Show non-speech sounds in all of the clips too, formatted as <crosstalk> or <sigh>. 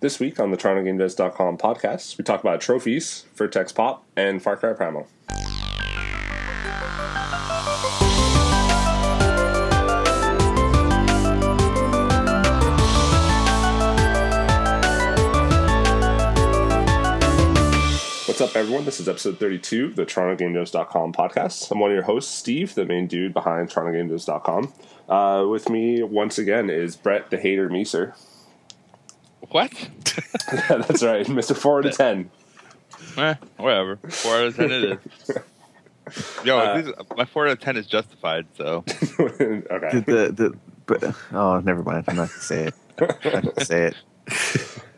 This week on the TorontoGameDevs.com podcast, we talk about trophies for Tex Pop and Far Cry Primal. What's up, everyone? This is episode 32 of the TorontoGameDevs.com podcast. I'm one of your hosts, Steve, the main dude behind TorontoGameDevs.com. Uh, with me, once again, is Brett, the hater Meeser. What? <laughs> yeah, that's right, Mr. 4 out of 10. eh, whatever. Four out of ten it is. Yo, Uh, at least my four out of ten is justified. So <laughs> okay. the, the, the but oh never mind i'm not gonna say it i'm not gonna <laughs> say it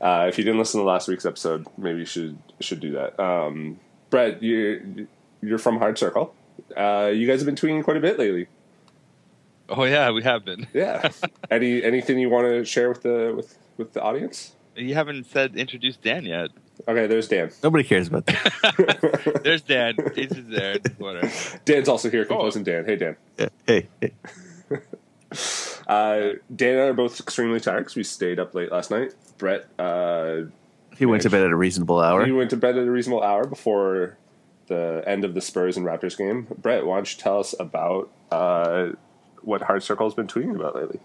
Uh, if you didn't listen to last week's episode, maybe you should should do that. Um, Brett, you're you're from Hard Circle. Uh, you guys have been tweeting quite a bit lately. Oh yeah, we have been. Yeah. Any anything you want to share with the with with the audience? You haven't said introduce Dan yet. Okay, there's Dan. nobody cares about that <laughs> There's Dan. He's just there. Whatever. Dan's also here composing Dan. Hey Dan. Yeah. hey, hey <laughs> Uh, Dan and I are both extremely tired because we stayed up late last night. Brett, uh, he went to bed at a reasonable hour He went to bed at a reasonable hour before the end of the Spurs and Raptors game. Brett, why don't you tell us about uh, what Hard Circle has been tweeting about lately?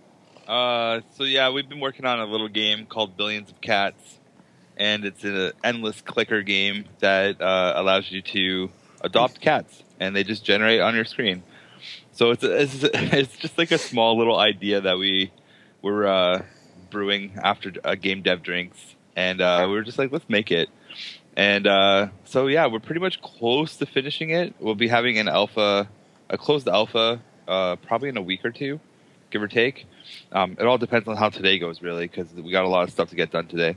Uh, so yeah, we've been working on a little game called Billions of Cats, and it's an endless clicker game that uh, allows you to adopt cats, and they just generate on your screen. So it's it's, <laughs> it's just like a small little idea that we were uh, brewing after game dev drinks, and uh, we were just like, let's make it. And uh, so yeah, we're pretty much close to finishing it. We'll be having an alpha, a closed alpha, uh, probably in a week or two, give or take. Um, it all depends on how today goes, really, because we got a lot of stuff to get done today.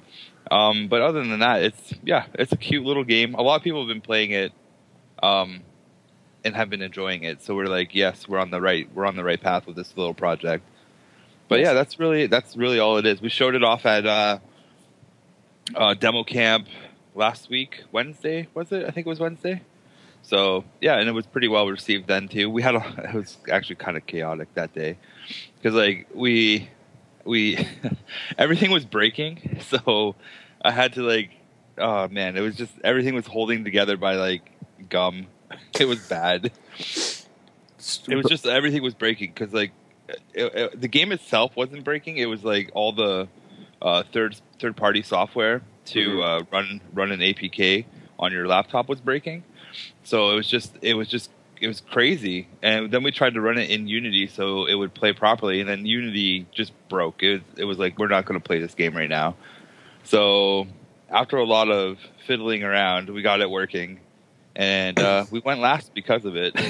Um, but other than that, it's yeah, it's a cute little game. A lot of people have been playing it, um, and have been enjoying it. So we're like, yes, we're on the right, we're on the right path with this little project. But yeah, that's really that's really all it is. We showed it off at uh, uh, demo camp last week, Wednesday was it? I think it was Wednesday. So yeah, and it was pretty well received then too. We had a, <laughs> it was actually kind of chaotic that day because like we we <laughs> everything was breaking, <laughs> so I had to like oh man, it was just everything was holding together by like gum. It was bad. It was just everything was breaking because like it, it- the game itself wasn't breaking. It was like all the uh, third third party software to Mhm. uh, run run an APK on your laptop was breaking. So it was just it was just it was crazy. And then we tried to run it in Unity so it would play properly, and then Unity just broke. It was, it was like we're not going to play this game right now. So after a lot of fiddling around, we got it working, and uh, <laughs> we went last because of it. <laughs>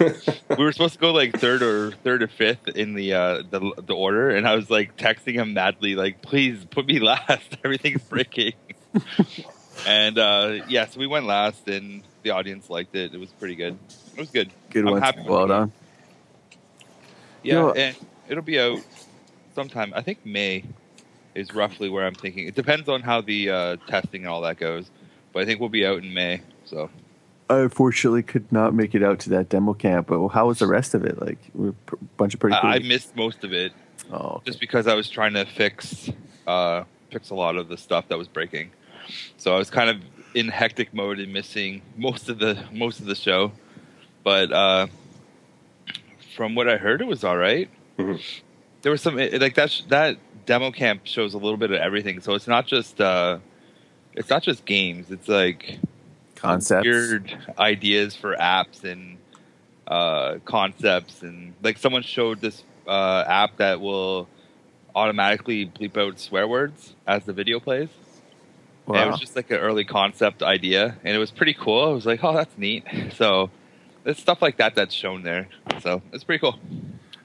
we were supposed to go like third or third or fifth in the uh, the the order, and I was like texting him madly, like, "Please put me <laughs> last. Everything's breaking." And uh, yeah, so we went last, and the audience liked it. It was pretty good. It was good. good I'm one happy well done Yeah, You know- and it'll be out sometime. I think May is roughly where I'm thinking. It depends on how the uh, testing and all that goes, but I think we'll be out in May. So i unfortunately could not make it out to that demo camp but how was the rest of it like a bunch of pretty cool I, I missed most of it. oh okay. just because I was trying to fix uh, fix a lot of the stuff that was breaking. So I was kind of in hectic mode and missing most of the most of the show. But uh, from what I heard, it was all right. Mhm. There was some like that sh- that demo camp shows a little bit of everything. So it's not just uh, it's not just games. It's like concepts weird ideas for apps and uh, concepts and like someone showed this uh, app that will automatically bleep out swear words as the video plays. And it was just like an early concept idea, and it was pretty cool. I was like, "Oh, that's neat." <laughs> So there's stuff like that that's shown there. So it's pretty cool.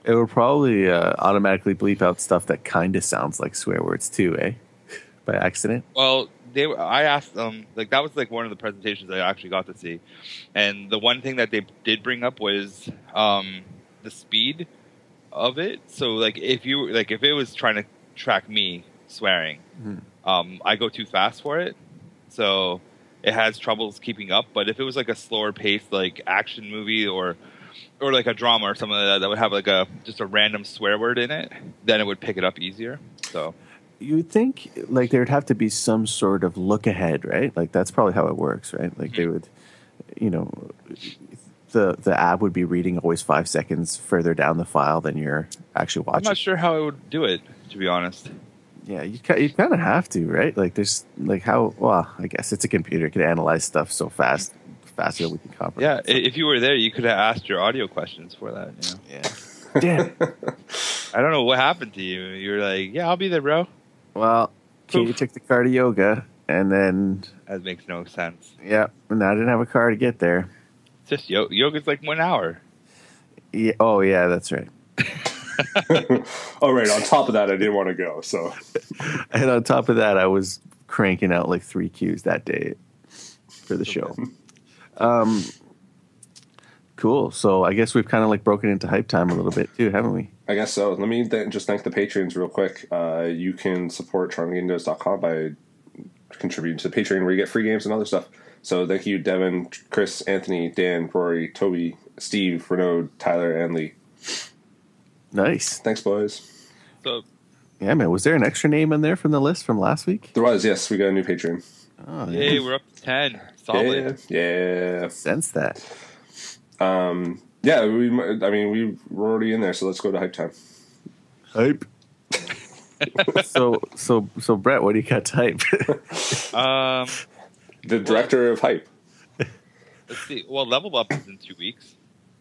it would probably uh, automatically bleep out stuff that kind of sounds like swear words too eh <laughs> by accident Well, they were, I asked them like that was like one of the presentations I actually got to see, and the one thing that they did bring up was um, the speed of it. So like if you like if it was trying to track me swearing, Mhm. Um, I go too fast for it, so it has troubles keeping up. But if it was like a slower paced like action movie or or like a drama or something like that that would have like a just a random swear word in it, then it would pick it up easier. So you would think like there'd have to be some sort of look ahead, right? Like that's probably how it works, right? Like they would, you know, the the app would be reading always five seconds further down the file than you're actually watching. I'm not sure how I would do it, to be honest. Yeah, you ki- you kind of have to, right? Like there's like how well, I guess it's a computer it can analyze stuff so fast, faster than we can Yeah, comprehend. i- if you were there, you could have asked your audio questions for that. You know? yeah. Damn. <laughs> I don't know what happened to you. You were like, "Yeah, I'll be there, bro." Well, Katie Oof. took the car to yoga, and then That makes no sense. yeah, and I didn't have a car to get there. It's just yo- yoga's like one hour. Yeah. Oh yeah, that's right. <laughs> <laughs> oh, right. On top of that, I didn't want to go. So And on top of that, I was cranking out like three cues that day for the show. Um, cool. So I guess we've kind of like broken into hype time a little bit too, haven't we? I guess so. Let me th- just thank the patrons real quick. Uh, you can support CharmingGameDevs.com by contributing to Patreon, where you get free games and other stuff. So thank you, Devin, Chris, Anthony, Dan, Rory, Toby, Steve, Renaud, Tyler, and Lee. Nice. Thanks, boys. So Yeah, man. Was there an extra name in there from the list from last week? There was, yes, we got a new Patreon. Oh, yay, we're up to ten. Solid. Yeah, yeah. Sense that. Um, yeah, we. m- I mean, we we're already in there, so let's go to hype time. Hype. <laughs> so so so Brett, what do you got to hype? <laughs> Um, The director of hype. let's see. Well, level up is in two weeks.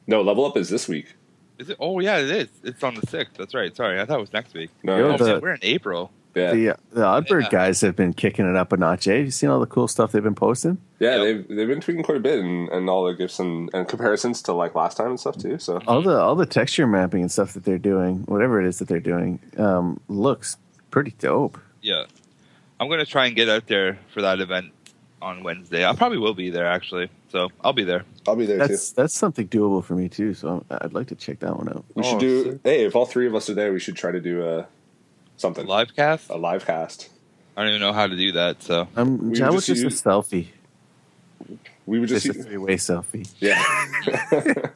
No, level up is this week. Is it? Oh yeah, it is. It's on the sixth. That's right. Sorry, I thought it was next week. No, Yo, Oh, the- shit, we're in April. yeah, the uh, the Oddbird Yeah. guys have been kicking it up a notch. Eh? Have you seen all the cool stuff they've been posting? yeah. Yep. They've they've been tweaking quite a bit, and, and all the gifts and, and comparisons to like last time and stuff too. So All the all the texture mapping and stuff that they're doing, whatever it is that they're doing, um, looks pretty dope. Yeah, I'm gonna try and get out there for that event on Wednesday. I probably will be there actually, so I'll be there. I'll be there That's that's something doable for me too. So I'm, I'd like to check that one out. We Oh, should do. sick. Hey, if all three of us are there, we should try to do a something Live cast. a live cast. I don't even know how to do that. So Um, We that was just just a selfie, We would just, just a three way selfie. yeah. <laughs>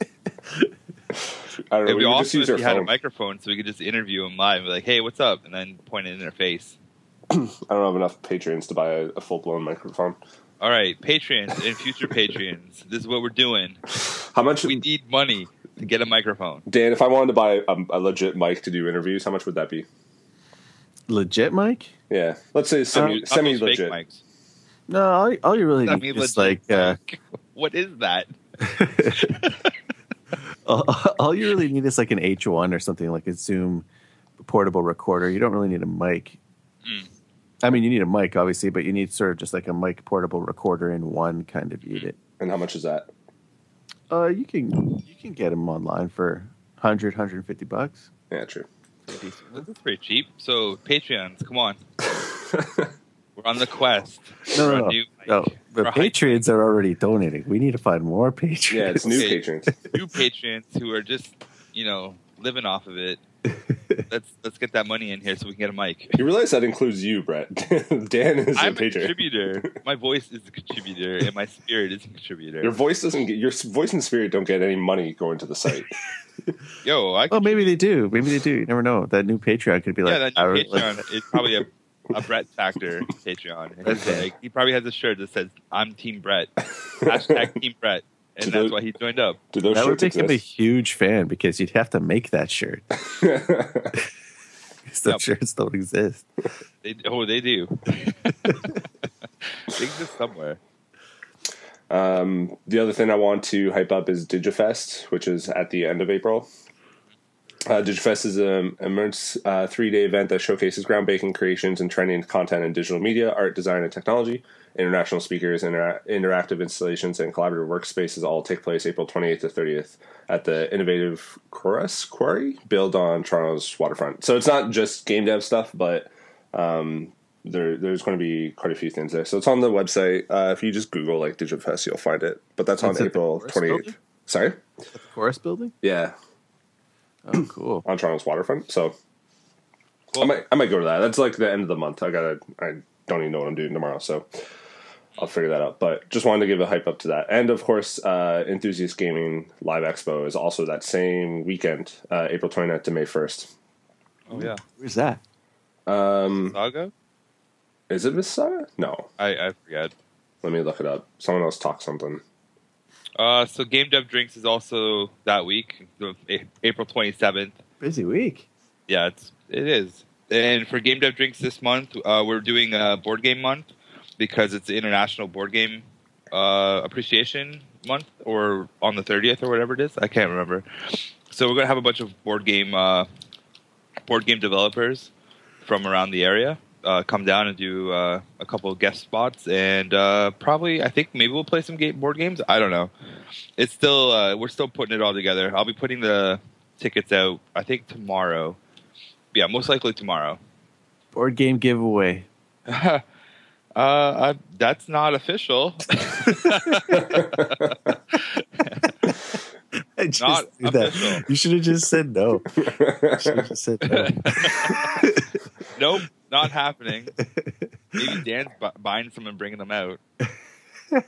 I don't know. it'd We be would just awesome use if our you had a microphone so we could just interview him live and be like, "Hey, what's up?" and then point it in their face. <clears throat> I don't have enough patrons to buy a, a full blown microphone. All right, Patreons and future Patreons, this is what we're doing. How much, We need money to get a microphone. Dan? If I wanted to buy a, a legit mic to do interviews, how much would that be? Legit, mic? Yeah, let's say semi semi legit. mics. No, all, all you really I need is like uh, <laughs> what is that? <laughs> all, all you really need is like an H1 or something like a Zoom portable recorder. You don't really need a mic. I mean, you need a mic, obviously, but you need sort of just like a mic portable recorder in one kind of unit. And how much is that? Uh, you can you can get them online for 100, 150 bucks. Yeah, true. That's pretty cheap. So Patreons, come on, <laughs> we're on the quest. No, no, no. No, the For a Patriots are already donating. We need to find more Patriots. Yeah, it's new Okay. patrons. new patrons who are just you know living off of it. Let's let's get that money in here so we can get a mic. You realize that includes you, Brett. <laughs> Dan is I'm a a contributor. <laughs> My voice is a contributor, and my spirit is a contributor. Your voice doesn't get your voice and spirit don't get any money going to the site. <laughs> Yo, I Well, maybe they do. Maybe they do. You never know. That new Patreon could be like, yeah, that I new really- Patreon is probably a, a Brett factor Patreon. Okay. like, he probably has a shirt that says "I'm Team Brett," hashtag Team Brett, and Do that's those- why he joined up. Do those that would shirts make him a huge fan because you'd have to make that shirt. <laughs> Because those Yep. shirts don't exist. They, oh, they do. <laughs> they exist somewhere. Um, the other thing I want to hype up is Digifest, which is at the end of April. Uh, Digifest is an immense uh, three day event that showcases groundbreaking creations and trending content in digital media, art, design, and technology. International speakers, intera- interactive installations, and collaborative workspaces all take place April 28th to 30th at the innovative Corus Quay, built on Toronto's waterfront. So it's not just game dev stuff, but um, there, there's going to be quite a few things there. So it's on the website. Uh, if you just Google like Digifest, you'll find it. But that's on That's April 28th. building? Sorry? The Corus building? Yeah, Oh, cool. on Toronto's waterfront. So Cool. I might I might go to that. That's like the end of the month. I gotta I don't even know what I'm doing tomorrow, so I'll figure that out. But just wanted to give a hype up to that. And of course, uh, Enthusiast Gaming Live Expo is also that same weekend, uh, April 29th to May 1st. Oh yeah. Where's that? Um, Saga? is it Mississauga? No. I, I forget. Let me look it up. Someone else talk something. Uh, so Game Dev Drinks is also that week, April 27th. Busy week. Yeah, it's it is. And for Game Dev Drinks this month, uh, we're doing a board game month because it's International Board Game uh, Appreciation Month, or on the 30th or whatever it is. I can't remember. So we're gonna have a bunch of board game uh, board game developers from around the area uh, come down and do uh, a couple of guest spots, and uh, probably I think maybe we'll play some game, board games. I don't know. It's still uh, we're still putting it all together. I'll be putting the tickets out. I think tomorrow. Yeah, most likely tomorrow. Board game giveaway. <laughs> uh, I, that's not official. <laughs> <laughs> Just Not that. official. You should have just said no. You should have just said no. nope, not happening. <laughs> Maybe Dan's bu- buying some and bringing them out. <laughs>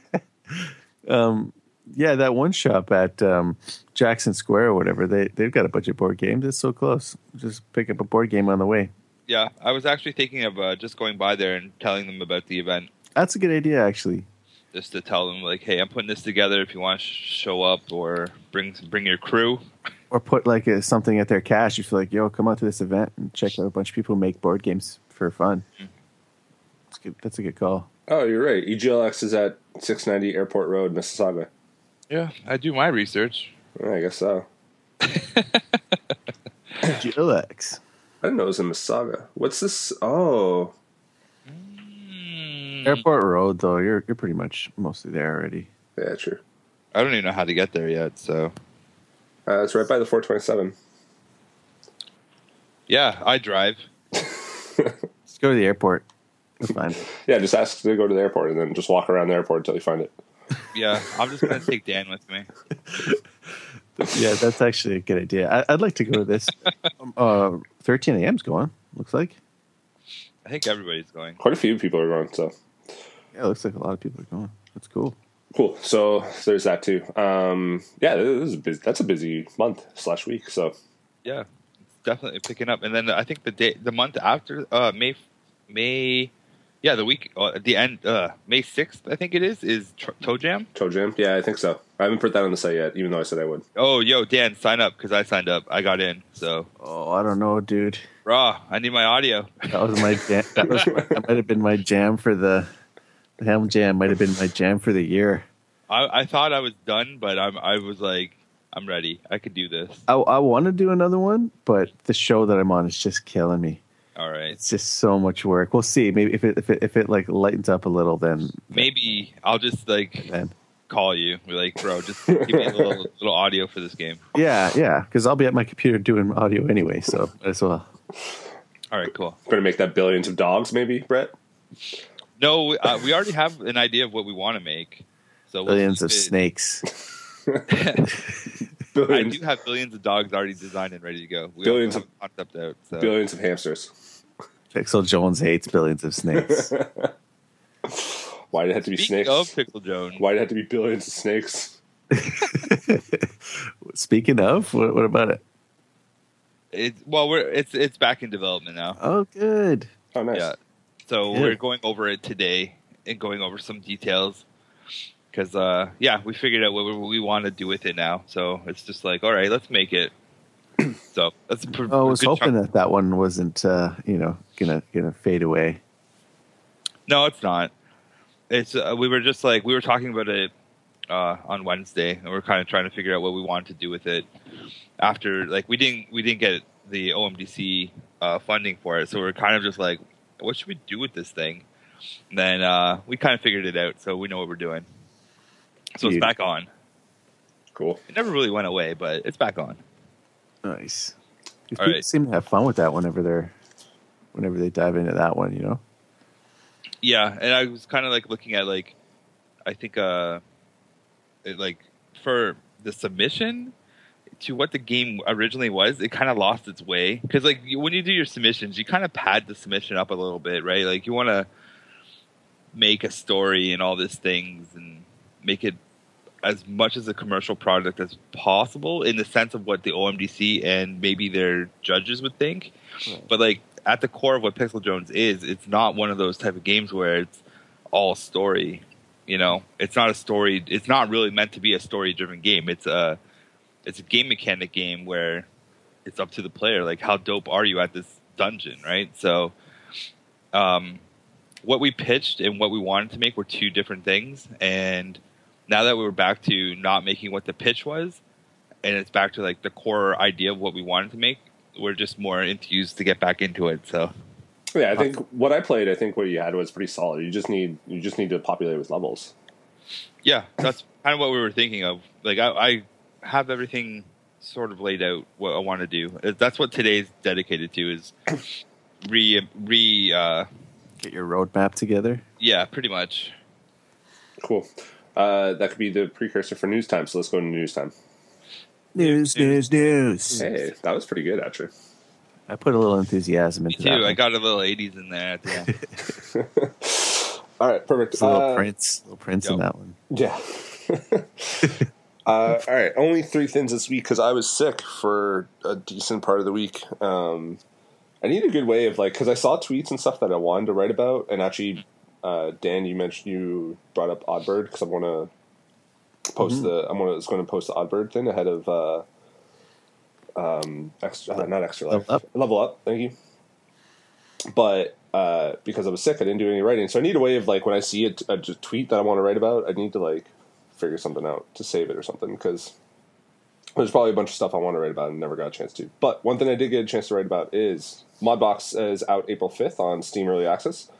um, yeah, that one shop at um, Jackson Square or whatever, they they've got a bunch of board games. It's so close. Just pick up a board game on the way. Yeah, I was actually thinking of uh, just going by there and telling them about the event, That's a good idea, actually. just to tell them like, "Hey, I'm putting this together. If you want to sh- show up or bring bring your crew." Or put like a, something at their cash. You feel like, yo, come out to this event and check out a bunch of people who make board games for fun. That's good. That's a good call. Oh, you're right. EGLX is at 690 Airport Road, Mississauga. Yeah, I do my research. I guess so. EGLX. I didn't know it was in Mississauga. What's this? Oh, Hmm. Airport Road, though, you're you're pretty much mostly there already. yeah, true. I don't even know how to get there yet. So Uh, it's right by the 427. yeah, I drive. Just go to the airport. That's <laughs> fine. Yeah, just ask to go to the airport and then just walk around the airport until you find it. <laughs> Yeah, I'm just gonna take Dan with me. <laughs> yeah, that's actually a good idea. I, I'd like to go to this. Um, uh, 13 a.m.'s going. Looks like. I think everybody's going. Quite a few people are going, so Yeah, it looks like a lot of people are going. That's cool. cool. So there's that too. Um, yeah, this is a busy, that's a busy month slash week. So Yeah, definitely picking up. And then I think the day, the month after, uh, May, May, yeah, the week uh, the end, uh, May sixth, I think it is, is Tr- TOJam. Toe Jam, yeah, I think so. I haven't put that on the site yet, even though I said I would. Oh, yo, Dan, sign up because I signed up. I got in. So, Oh, I don't know, dude. raw, I need my audio. That was my <laughs> jam. That, was my, that might have been my jam for the the Helm Jam. Might have been my jam for the year. I, I thought I was done, but I'm, I was like, I'm ready. I could do this. I, I want to do another one, but the show that I'm on is just killing me. All right. It's just so much work. We'll see. Maybe if it if it, if it like lightens up a little, then Maybe I'll just like then call you. Be like, bro, just give me a little, <laughs> little audio for this game. yeah, yeah. Because I'll be at my computer doing audio anyway, so might as well. All right, cool. Going to make that billions of dogs, maybe, Brett? No, we- uh, we already have an idea of what we want to make. So we'll Billions of it- snakes. <laughs> <laughs> I do have billions of dogs already designed and ready to go. We Billions of have concept out. So. billions of hamsters. Pixel Jones hates billions of snakes. <laughs> Why did it have to be Speaking snakes? of Pixel Jones, Why did it have to be billions of snakes? <laughs> Speaking of, what, what about it? it's well, we're it's it's back in development now. Oh, good. Oh, nice. Yeah. So Yeah. we're going over it today and going over some details because uh, yeah, we figured out what we, we want to do with it now. So it's just like, all right, let's make it. <clears throat> so that's. Pr- Oh, I was hoping chunk- that that one wasn't, uh, you know, gonna gonna fade away. No, it's not. It's uh, we were just like we were talking about it uh, on Wednesday, and we are kind of trying to figure out what we wanted to do with it. After like we didn't we didn't get the OMDC uh, funding for it, so we are kind of just like, what should we do with this thing? And then uh, we kind of figured it out, so we know what we're doing. So it's back on. Cool. It never really went away, but it's back on. Nice. If All people right. seem to have fun with that whenever they're, whenever they dive into that one, you know. Yeah, and I was kind of like looking at like, I think uh, it, like for the submission to what the game originally was, it kind of lost its way because like when you do your submissions, you kind of pad the submission up a little bit, right? Like you want to make a story and all these things and make it as much as a commercial product as possible in the sense of what the OMDC and maybe their judges would think. Right. But like at the core of what Pixel Jones is, it's not one of those type of games where it's all story. You know, it's not a story. It's not really meant to be a story-driven game. It's a it's a game mechanic game where it's up to the player. Like, how dope are you at this dungeon, right? So, um, what we pitched and what we wanted to make were two different things. And now that we were back to not making what the pitch was, and it's back to like the core idea of what we wanted to make, we're just more enthused to get back into it. So, Yeah, I think what I played, I think what you had was pretty solid. You just need you just need to populate with levels. yeah, that's kind of what we were thinking of. Like, I, I have everything sort of laid out what I want to do. That's what today's dedicated to is <coughs> re re. Uh, Get your roadmap together. yeah, pretty much. Cool. Uh, that could be the precursor for news time. So let's go to news time. News, news, news. Hey, that was pretty good actually. I put a little enthusiasm Me into too. that. I got a little '80s in there at the. <laughs> All right, perfect. It's a little Uh, Prince, little Prince in that one. Yeah. <laughs> uh, all right, only three things this week because I was sick for a decent part of the week. Um, I need a good way of like because I saw tweets and stuff that I wanted to write about, and actually, uh, Dan, you mentioned you brought up Oddbird because I want to post the I'm gonna, going to post the Oddbird thing ahead of uh, um, extra uh, not extra life Level Up. level up. Thank you. But uh, because I was sick, I didn't do any writing. So I need a way of like when I see a, t- a tweet that I want to write about, I need to like figure something out to save it or something because there's probably a bunch of stuff I want to write about and never got a chance to. But one thing I did get a chance to write about is Modbox is out April 5th on Steam Early Access.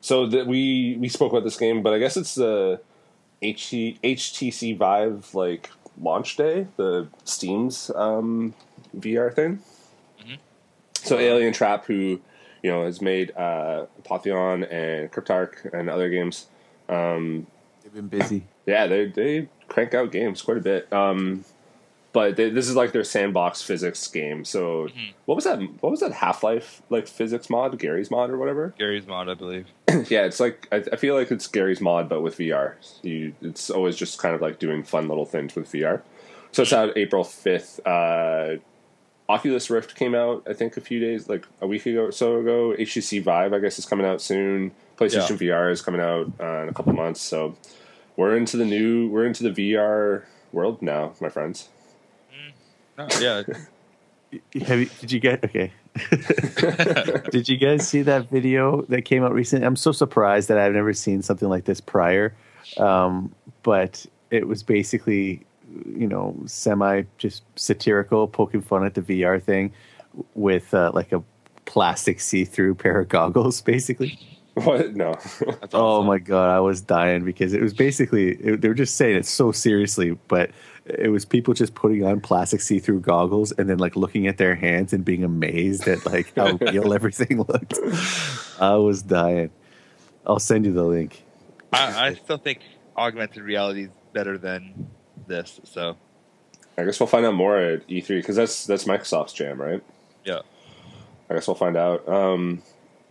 So that we we spoke about this game, but I guess it's the HT, HTC Vive like launch day, the Steam's um, VR thing. So Alientrap, who you know has made uh, Apotheon and Cryptark and other games, Um, They've been busy. yeah, they they crank out games quite a bit. Um, but they, this is like their sandbox physics game. So what was that? What was that Half Life like physics mod? Garry's mod or whatever? Garry's mod, I believe. <clears throat> yeah, it's like I, I feel like it's Garry's mod, but with VR. You, it's always just kind of like doing fun little things with VR. So it's out April fifth. Uh, Oculus Rift came out, I think, a few days, like a week ago or so ago. HTC Vive, I guess, is coming out soon. PlayStation VR is coming out uh, in a couple months. So we're into the new, we're into the VR world now, my friends. Oh, yeah, <laughs> Have you, did you get okay? <laughs> did you guys see that video that came out recently? I'm so surprised that I've never seen something like this prior. Um, but it was basically, you know, semi just satirical, poking fun at the VR thing with uh, like a plastic see-through pair of goggles, <laughs> basically. <laughs> What? No. that's Oh my god, I was dying because it was basically it, they were just saying it so seriously, but it was people just putting on plastic see-through goggles and then like looking at their hands and being amazed at like how <laughs> real everything looked. I was dying. I'll send you the link. I, I still think augmented reality is better than this. So I guess we'll find out more at E3 because that's that's Microsoft's jam, right? yeah, I guess we'll find out. Um,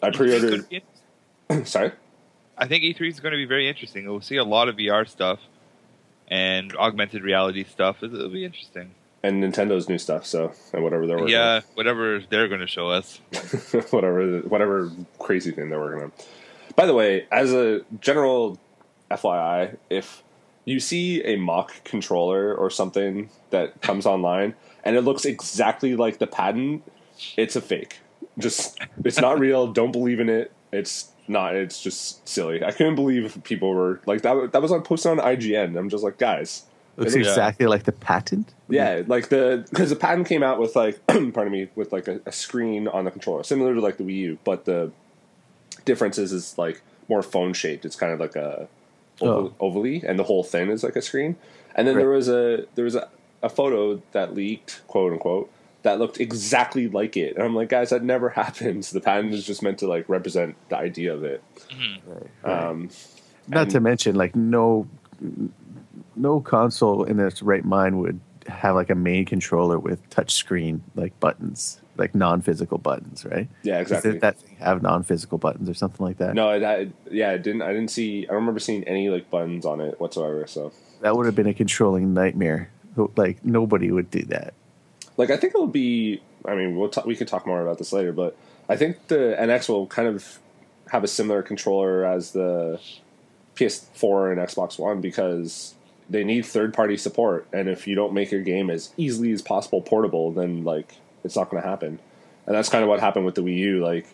I E3 is gonna pre-ordered. <clears throat> Sorry. I think E3 is going to be very interesting. We'll see a lot of VR stuff and augmented reality stuff. It'll be interesting. and Nintendo's new stuff. So and whatever they're working Yeah, whatever they're going to show us. <laughs> whatever whatever crazy thing they're working on. By the way, as a general FYI, if you see a mock controller or something that comes <laughs> online and it looks exactly like the patent, it's a fake. Just it's not real. Don't believe in it. It's not. It's just silly. I couldn't believe people were like that. That was on posted on IGN. I'm just like, guys, Looks It looks- exactly like the patent. Yeah, like the because the patent came out with like <clears throat> pardon me with like a, a screen on the controller, similar to like the Wii U, but the difference is is like more phone shaped. It's kind of like a oval, ovally, and the whole thing is like a screen. And then Right. there was a there was a, a photo that leaked, quote unquote, that looked exactly like it. And I'm like, guys, that never <laughs> happens. The patent is just meant to like represent the idea of it. Um, Not and- to mention, like no, no console in its right mind would have like a main controller with touch screen like buttons, like non-physical buttons, right? yeah, Does exactly. that thing have non-physical buttons or something like that? no, it, I, yeah, I didn't. I didn't see. I don't remember seeing any like buttons on it whatsoever. So. That would have been a controlling nightmare. Like nobody would do that. Like I think it'll be. I mean, we'll we talk more about this later, but I think the NX will kind of have a similar controller as the PS4 and Xbox One because they need third party support, and if you don't make your game as easily as possible portable, then like it's not going to happen. And that's kind of what happened with the Wii U. Like,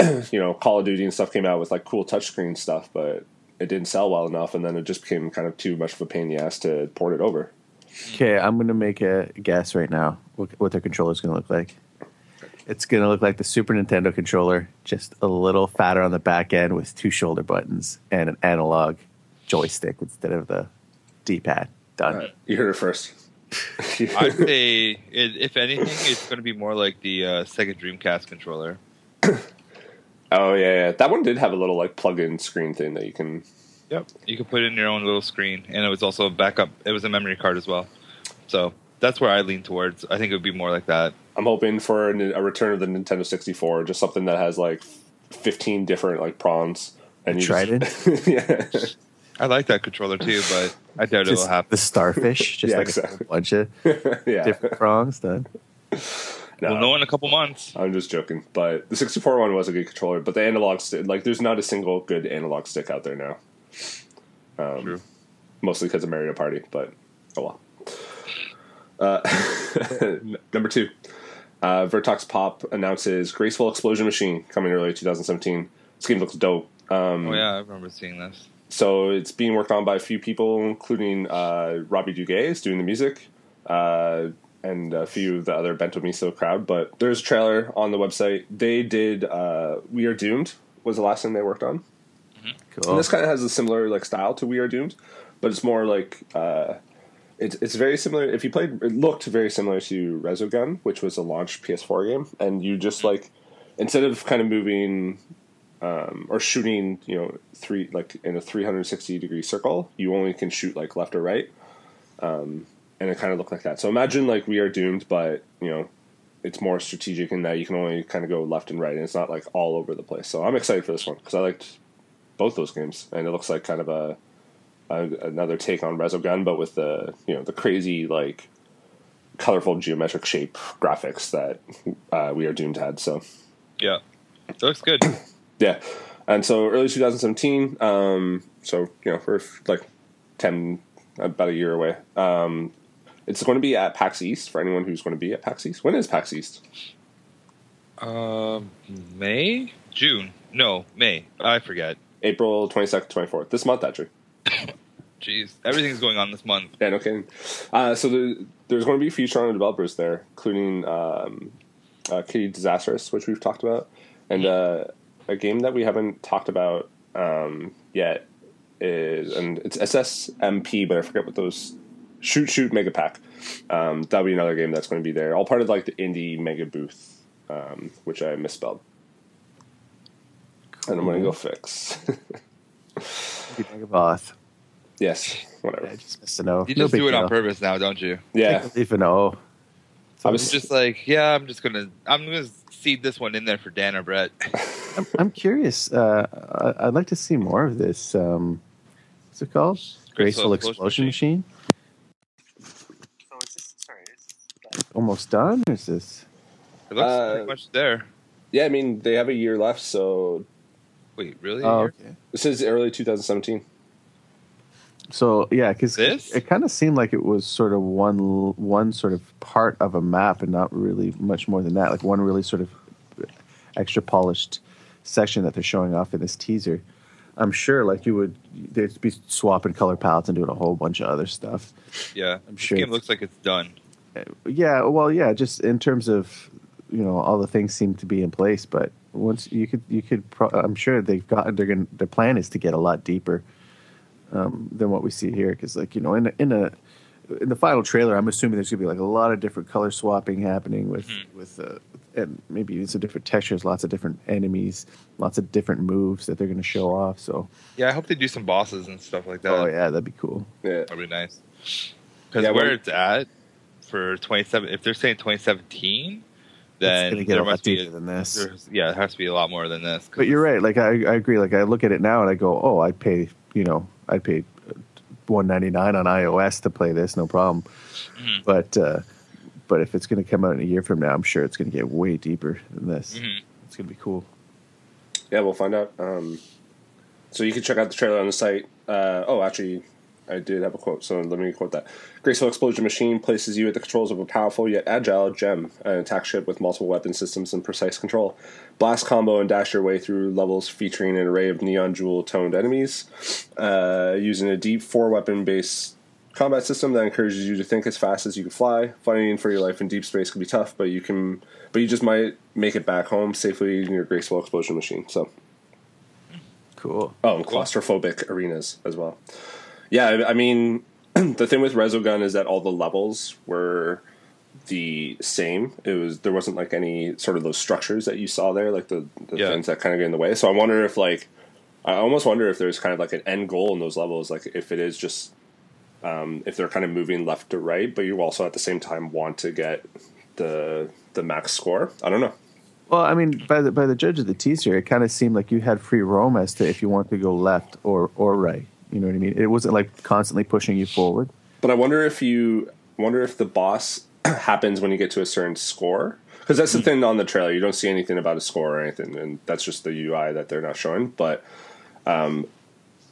<clears throat> you know, Call of Duty and stuff came out with like cool touchscreen stuff, but it didn't sell well enough, and then it just became kind of too much of a pain in the ass to port it over. Okay, I'm gonna make a guess right now. What, what their controller is gonna look like? It's gonna look like the Super Nintendo controller, just a little fatter on the back end with two shoulder buttons and an analog joystick instead of the D-pad. Done. Uh, you heard it first. <laughs> I'd say, it, if anything, it's going to be more like the uh, Sega Dreamcast controller. <coughs> oh yeah, yeah, that one did have a little like plug-in screen thing that you can. Yep, you could put it in your own little screen, and it was also a backup. It was a memory card as well. So that's where I lean towards. I think it would be more like that. I'm hoping for a return of the Nintendo 64, just something that has like 15 different like prongs. And you tried just, it. <laughs> yeah. I like that controller too, but I doubt just it'll happen. The starfish, <laughs> just yeah, like exactly. a bunch of <laughs> yeah. different prongs done. No, we'll know in a couple months. I'm just joking, but the 64 one was a good controller. But the analog stick, like, there's not a single good analog stick out there now. Um, True. Mostly because of Mario Party, but oh well. <laughs> Uh, <laughs> number two, uh, Vertex Pop announces Graceful Explosion Machine coming early 2017. This game looks dope. Um, oh yeah, I remember seeing this. So it's being worked on by a few people, including uh, Robbie Duguay is doing the music, uh, and a few of the other Bento Miso crowd. But there's a trailer on the website. They did uh, We Are Doomed was the last thing they worked on. Cool. And this kind of has a similar like style to We Are Doomed, but it's more like uh, it's it's very similar. If you played, it looked very similar to Resogun, which was a launch PS4 game, and you just like instead of kind of moving um, or shooting, you know, three like in a 360 degree circle, you only can shoot like left or right, um, and it kind of looked like that. So imagine like We Are Doomed, but you know. It's more strategic in that you can only kind of go left and right, and it's not like all over the place. So I'm excited for this one because I liked both those games, and it looks like kind of a, a another take on Resogun, but with the you know the crazy like colorful geometric shape graphics that uh, we are doomed had. So Yeah, it looks good. <coughs> yeah, and so early 2017. Um, so you know we're like ten about a year away. Um, it's going to be at PAX East for anyone who's going to be at PAX East. When is PAX East? Um, May, June? No, May. I forget. April 22nd, 24th. This month, actually. <laughs> Jeez, everything's going on this month. Yeah, no kidding. Uh, so the, there's going to be a few strong developers there, including um, uh, Kitty Disastrous, which we've talked about, and uh, a game that we haven't talked about um, yet is, and it's SSMP, but I forget what those Shoot Shoot Mega Pack. Um, that'll be another game that's going to be there, all part of like the indie mega booth, um, which I misspelled, and I'm going to go fix. Megaboth. <laughs> yes, whatever. I just missed a no. You no just big do it on purpose now, don't you? Yeah, Leave an O. I It's was just like, yeah, I'm just gonna, I'm gonna seed this one in there for Dan or Brett. <laughs> I'm, I'm curious. Uh, I- I'd like to see more of this. Um, what's it called? Graceful Explosion, Machine. So is this sorry? Is this almost done? Or is this? It looks Uh, pretty much there. Yeah, I mean they have a year left, so Wait, really? Oh, okay. this is early 2017. So yeah, because This? it kind of seemed like it was sort of one one sort of part of a map, and not really much more than that. Like one really sort of extra polished section that they're showing off in this teaser. I'm sure, like you would, they'd be swapping color palettes and doing a whole bunch of other stuff. Yeah, I'm this sure game looks like it's done. Uh, yeah, well, yeah, just in terms of you know all the things seem to be in place, but once you could you could pro- I'm sure they've got they're going their plan is to get a lot deeper um, than what we see here because like you know in a, in a in the final trailer I'm assuming there's going to be like a lot of different color swapping happening with Mhm. with uh, and maybe even some different textures, lots of different enemies, lots of different moves that they're going to show off. So Yeah, I hope they do some bosses and stuff like that. oh yeah, that'd be cool. Yeah, That'd be nice. Because Yeah, where when- it's at for 27, if they're saying 2017, it's going to get there a lot must be deeper than this. yeah, it has to be a lot more than this. But you're right. Like I, I agree. Like I look at it now and I go, oh, I'd pay. You know, I'd pay one ninety nine on iOS to play this, no problem. Mhm. But uh, but if it's going to come out in a year from now, I'm sure it's going to get way deeper than this. Mhm. It's gonna be cool. Yeah, we'll find out. Um, so you can check out the trailer on the site. Uh, oh, actually, I did have a quote, so let me quote that. Graceful Explosion Machine places you at the controls of a powerful yet agile gem, an attack ship with multiple weapon systems and precise control. Blast combo and dash your way through levels featuring an array of neon jewel toned enemies, uh, using a deep four weapon based combat system that encourages you to think as fast as you can fly. Fighting for your life in deep space can be tough, but you can, but you just might make it back home safely in your Graceful Explosion Machine. So. Cool. Oh, and claustrophobic arenas as well. Yeah, I I mean, <clears throat> the thing with Resogun is that all the levels were the same. It was there wasn't like any sort of those structures that you saw there, like the, the Yeah. things that kind of get in the way. So I wonder if like I almost wonder if there's kind of like an end goal in those levels, like if it is just um, if they're kind of moving left to right, but you also at the same time want to get the the max score. I don't know. Well, I mean, by the by the judge of the teaser, it kind of seemed like you had free roam as to if you want to go left or or right. You know what I mean? It wasn't like constantly pushing you forward. But I wonder if you wonder if the boss <clears throat> happens when you get to a certain score. Because that's the thing on the trailer, you don't see anything about a score or anything, and that's just the UI that they're not showing. But, um,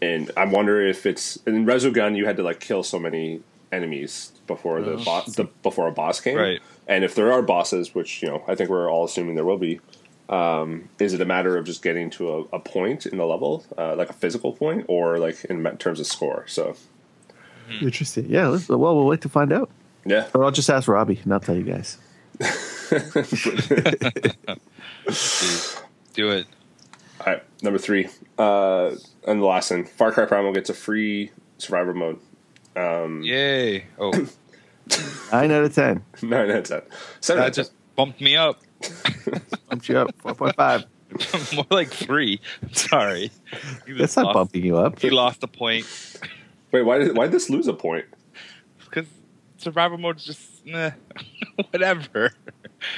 and I wonder if it's in Resogun, you had to like kill so many enemies before the boss, the before a boss came, Right. And if there are bosses, which you know, I think we're all assuming there will be, um, is it a matter of just getting to a, a point in the level, uh, like a physical point, or like in terms of score? So, Interesting. Yeah. Let's, well, we'll wait to find out. yeah, Or I'll just ask Robbie, and I'll tell you guys. <laughs> Do it. All right, number three, uh, and the last one, Far Cry Primal gets a free survivor mode. Um, Yay! Oh, <coughs> Nine out of ten. <laughs> Nine out of ten. Seven out that of ten. just bumped me up. <laughs> Bumped you up. Four point five. <laughs> More like three. Sorry. You That's not lost- bumping you up. He lost a point Wait, why did why did this lose a point? because survival mode's just nah, <laughs> whatever.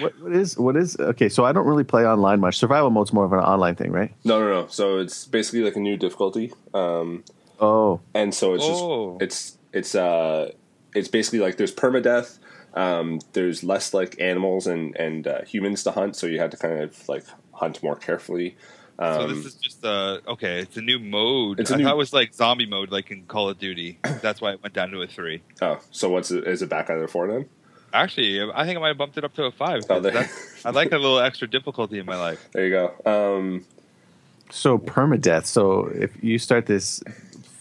What, what is what is okay? So I don't really play online much. Survival mode's more of an online thing, right? No, no, no. So it's basically like a new difficulty, um, Oh, and so it's Oh. just it's it's uh it's basically like there's permadeath. Um, there's less like animals and and uh, humans to hunt, so you have to kind of like hunt more carefully. so Um, this is just uh okay. It's a new mode. It's a I new- thought it was like zombie mode, like in Call of Duty. That's why it went down to a three. oh, so what's it, is it back either four then? Actually, I think I might have bumped it up to a five. Oh, there- <laughs> I like a little extra difficulty in my life. There you go. Um, so permadeath. So if you start this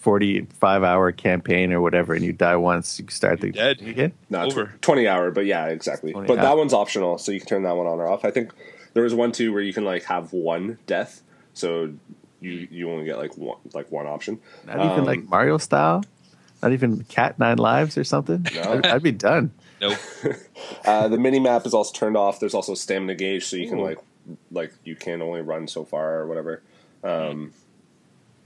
forty-five hour campaign or whatever, and you die once, you start the Dead. again. No, tw- Over. 20 hour, but yeah, exactly. 20 but that one's optional, so you can turn that one on or off. I think there was one too where you can like have one death, so you you only get like one like one option. Not even Um, like Mario style. Not even Cat Nine Lives or something. No. I'd, I'd be done. Nope. <laughs> Uh, the mini map is also turned off. There's also stamina gauge, so you can Ooh. like like you can only run so far or whatever. Um,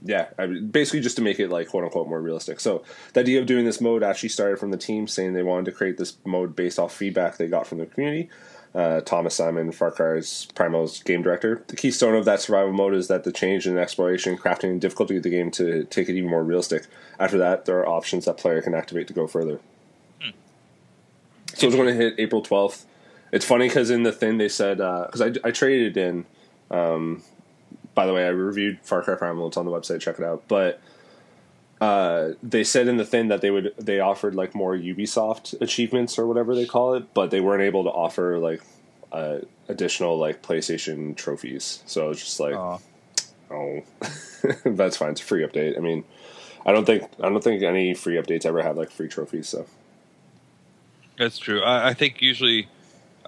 yeah, I mean, basically just to make it like quote unquote more realistic. So the idea of doing this mode actually started from the team saying they wanted to create this mode based off feedback they got from the community. Uh, Thomas Simon, Far Cry's Primal's game director. The keystone of that survival mode is that the change in exploration, crafting, and difficulty of the game to take it even more realistic. After that, there are options that player can activate to go further. So it's going to hit April 12th. It's funny because in the thing they said, because I, I traded in. Um, by the way, I reviewed Far Cry Primal. It's on the website. Check it out. But uh, they said in the thing that they would they offered like more Ubisoft achievements or whatever they call it, but they weren't able to offer like uh, additional like PlayStation trophies. So I was just like, Aw. oh, <laughs> that's fine. It's a free update. I mean, I don't think I don't think any free updates ever have like free trophies. So That's true. I, I think usually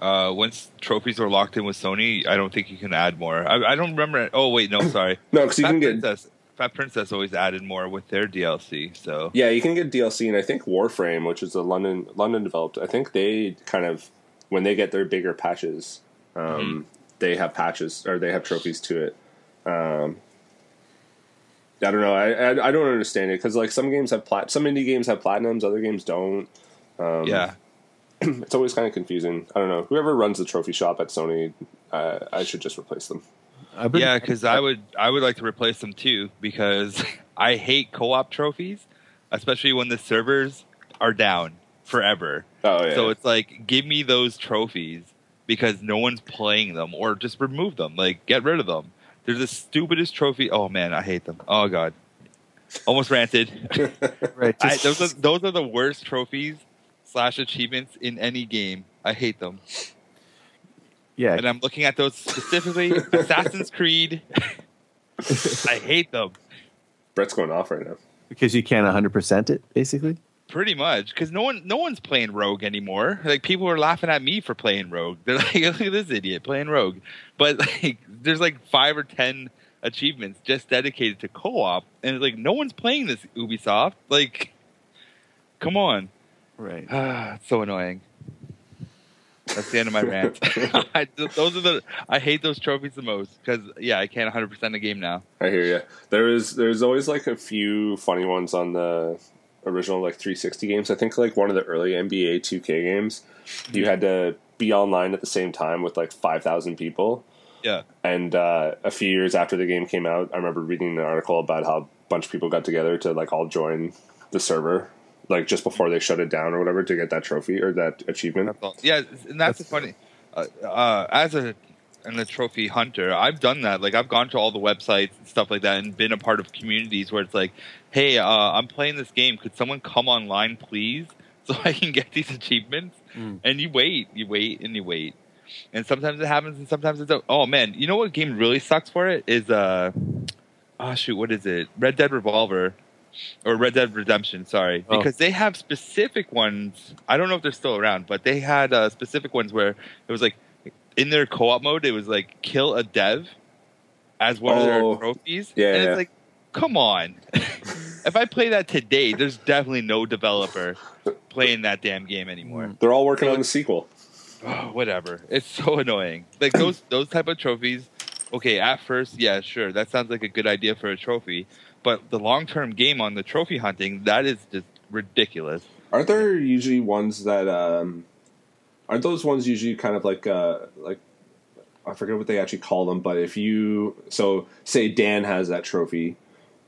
uh, once trophies are locked in with Sony, I don't think you can add more. I, I don't remember. Oh wait, no, <coughs> sorry. no, because you Fat can get Princess, Fat Princess always added more with their DLC. So Yeah, you can get DLC, and I think Warframe, which is a London London developed, I think they kind of when they get their bigger patches, um, they have patches or they have trophies to it. Um, I don't know. I I, I don't understand it because like some games have plat, some indie games have platinums, other games don't. Um, yeah, <clears throat> it's always kind of confusing. I don't know. Whoever runs the trophy shop at Sony, uh, I should just replace them. Been- yeah, because I would I would like to replace them too because <laughs> I hate co-op trophies, especially when the servers are down forever. Oh yeah. So it's like, give me those trophies because no one's playing them or just remove them. Like get rid of them. They're the stupidest trophy. Oh man, I hate them. Oh god, almost ranted. <laughs> Right. I, those are those are the worst trophies slash achievements in any game. I hate them, yeah. and I'm looking at those specifically. <laughs> Assassin's Creed. <laughs> I hate them Brett's going off right now. because you can't 100% it, basically. pretty much because no one no one's playing Rogue anymore. Like people are laughing at me for playing Rogue. They're <laughs> like, look at this idiot playing Rogue. But like, there's like five or ten achievements just dedicated to co-op, and like no one's playing this Ubisoft. Like, come on. Right. Ah, it's <sighs> so annoying. That's the end of my rant. <laughs> <laughs> I, those are the I hate those trophies the most because yeah, I can't 100 percent a game now. I hear you. There is there's always like a few funny ones on the original like 360 games. I think like one of the early NBA 2K games, you had to be online at the same time with like 5,000 people. Yeah, And uh, a few years after the game came out, I remember reading an article about how a bunch of people got together to like all join the server, like just before they shut it down or whatever to get that trophy or that achievement. Yeah, and that's, the funny. Uh, uh, as a and a trophy hunter, I've done that. Like I've gone to all the websites and stuff like that, and been a part of communities where it's like, "Hey, uh, I'm playing this game. Could someone come online, please, <laughs> so I can get these achievements?" Mm. And you wait, you wait, and you wait, and sometimes it happens, and sometimes it don't. Oh man, you know what game really sucks for it is uh, oh shoot, what is it? Red Dead Revolver. Or Red Dead Redemption, sorry, Oh. because they have specific ones. I don't know if they're still around, but they had uh, specific ones where it was like in their co-op mode, it was like kill a dev as one of Oh. their trophies. Yeah, and it's like, come on. <laughs> if I play that today, there's definitely no developer playing that damn game anymore. They're all working on the sequel. Oh, <sighs> whatever. It's so annoying. Like those those type of trophies. Okay, at first, yeah, sure, that sounds like a good idea for a trophy, but the long term game on the trophy hunting that is just ridiculous. Aren't there usually ones that um aren't those ones usually kind of like uh like I forget what they actually call them, but if you so say Dan has that trophy,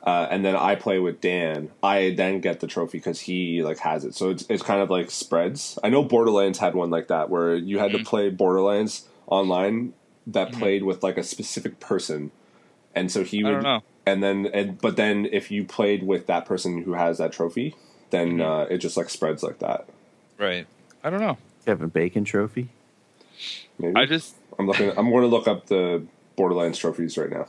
uh, and then I play with Dan, I then get the trophy because he like has it. So it's it's kind of like spreads. I know Borderlands had one like that where you had to Mhm. play Borderlands online that Mhm. played with like a specific person, and so he I would don't know. And then and but then if you played with that person who has that trophy, then Mhm. uh, it just like spreads like that. Right. I don't know. Kevin Bacon trophy. Maybe I just I'm looking. I'm going to look up the Borderlands trophies right now.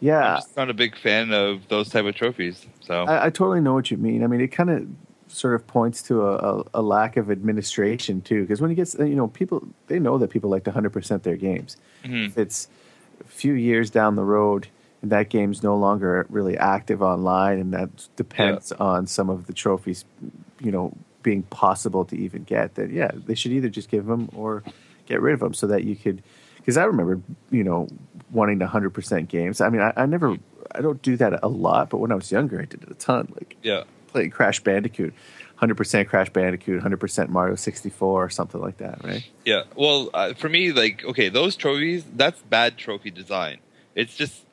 Yeah. I'm just not a big fan of those type of trophies. So I, I totally know what you mean. I mean, it kind of sort of points to a, a, a lack of administration too, because when you get you know people they know that people like to hundred percent their games. Mhm. It's a few years down the road and that game's no longer really active online, and that depends on some of the trophies, you know, being possible to even get, That yeah, they should either just give them or get rid of them so that you could. Because I remember, you know, wanting to hundred percent games. I mean, I, I never, I don't do that a lot, but when I was younger, I did it a ton. Like yeah. playing Crash Bandicoot, hundred percent Crash Bandicoot, hundred percent Mario sixty four, or something like that, right? Yeah. Well, uh, for me, like, okay, those trophies, that's bad trophy design. It's just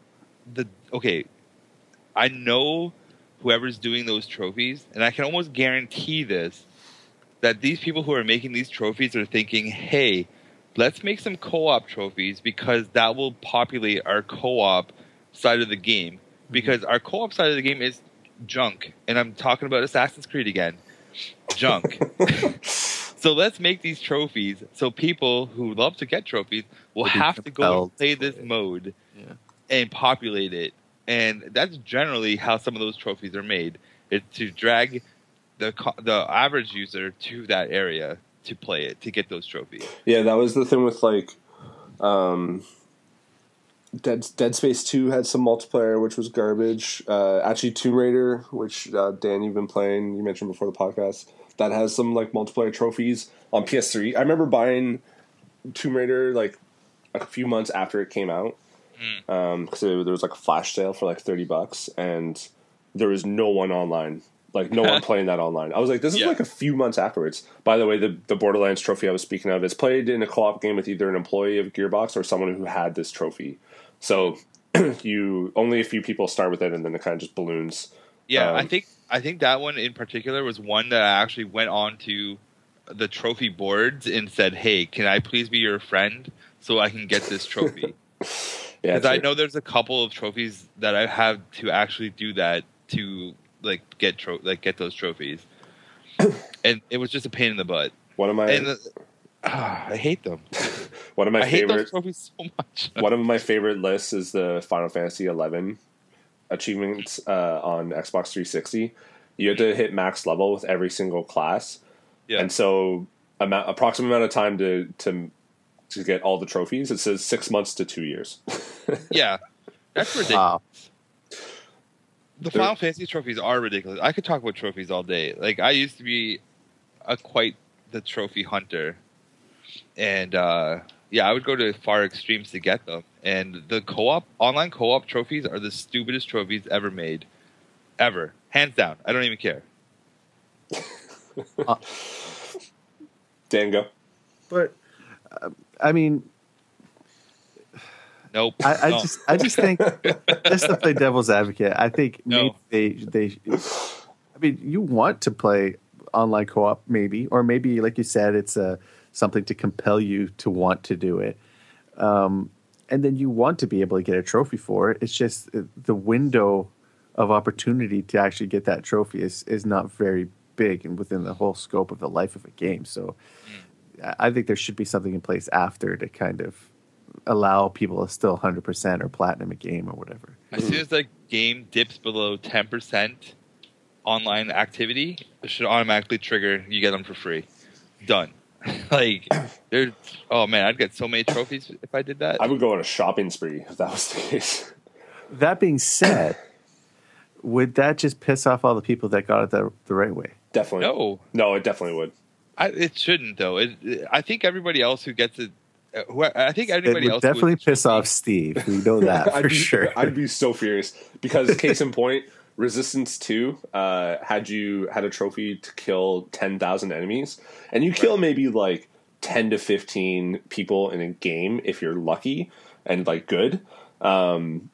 the, okay, I know whoever's doing those trophies, and I can almost guarantee this, that these people who are making these trophies are thinking, hey, let's make some co op trophies because that will populate our co op side of the game. Because our co op side of the game is junk. And I'm talking about Assassin's Creed again. Junk. <laughs> <laughs> So let's make these trophies so people who love to get trophies will be have to go and play this it. mode Yeah. and populate it. And that's generally how some of those trophies are made. It's to drag the co- the average user to that area to play it to get those trophies. Yeah, that was the thing with like, um, Dead Dead Space Two had some multiplayer, which was garbage. Uh, actually, Tomb Raider, which uh, Dan you've been playing, you mentioned before the podcast, that has some like multiplayer trophies on PS3. I remember buying Tomb Raider like a few months after it came out because there was like a flash sale for like thirty bucks, and there was no one online. Like no one <laughs> playing that online. I was like, this is Yeah. like a few months afterwards. By the way, the the Borderlands trophy I was speaking of is played in a co-op game with either an employee of Gearbox or someone who had this trophy. So <clears throat> you only a few people start with it, and then it kind of just balloons. Yeah, I Um, think I think that one in particular was one that I actually went on to the trophy boards and said, "Hey, can I please be your friend so I can get this trophy?" <laughs> Yeah, Because I know there's a couple of trophies that I have to actually do that to like get tro- like get those trophies, <coughs> and it was just a pain in the butt. one of my And ah, I hate them. <laughs> one of my I hate favorite those trophies so much. one of my favorite lists is the Final Fantasy XI achievements uh, on Xbox 360. You had to hit max level with every single class, yeah, and so amount, approximate amount of time to to to get all the trophies. It says six months to two years. <laughs> yeah, that's ridiculous. Wow. The Final Fantasy trophies are ridiculous. I could talk about trophies all day. Like I used to be a quite the trophy hunter, and uh, yeah, I would go to far extremes to get them. And the co-op online co-op trophies are the stupidest trophies ever made, ever, hands down. I don't even care. <laughs> Dan, go. But uh, I mean, Nope. I, I No. just I just think <laughs> just to play devil's advocate, I think No. maybe they they I mean you want to play online co-op maybe or maybe like you said it's a something to compel you to want to do it. Um, and then you want to be able to get a trophy for it. It's just uh, the window of opportunity to actually get that trophy is is not very big and within the whole scope of the life of a game. So I- I think there should be something in place after to kind of allow people to still 100% or platinum a game or whatever. As soon as the game dips below ten percent online activity, it should automatically trigger. You get them for free. Done. <laughs> like, there's. Oh man, I'd get so many trophies if I did that. I would go on a shopping spree if that was the case. That being said, would that just piss off all the people that got it the, the right way? Definitely. no, No, it definitely would. I, it shouldn't though. It, I think everybody else who gets it. uh, Who, I think It anybody would else definitely was- piss off Steve. We know that <laughs> I'd for be, sure. I'd be so furious because case in point, Resistance Two uh, had you had a trophy to kill ten thousand enemies, and you kill maybe like ten to fifteen people in a game if you're lucky and like good. Um,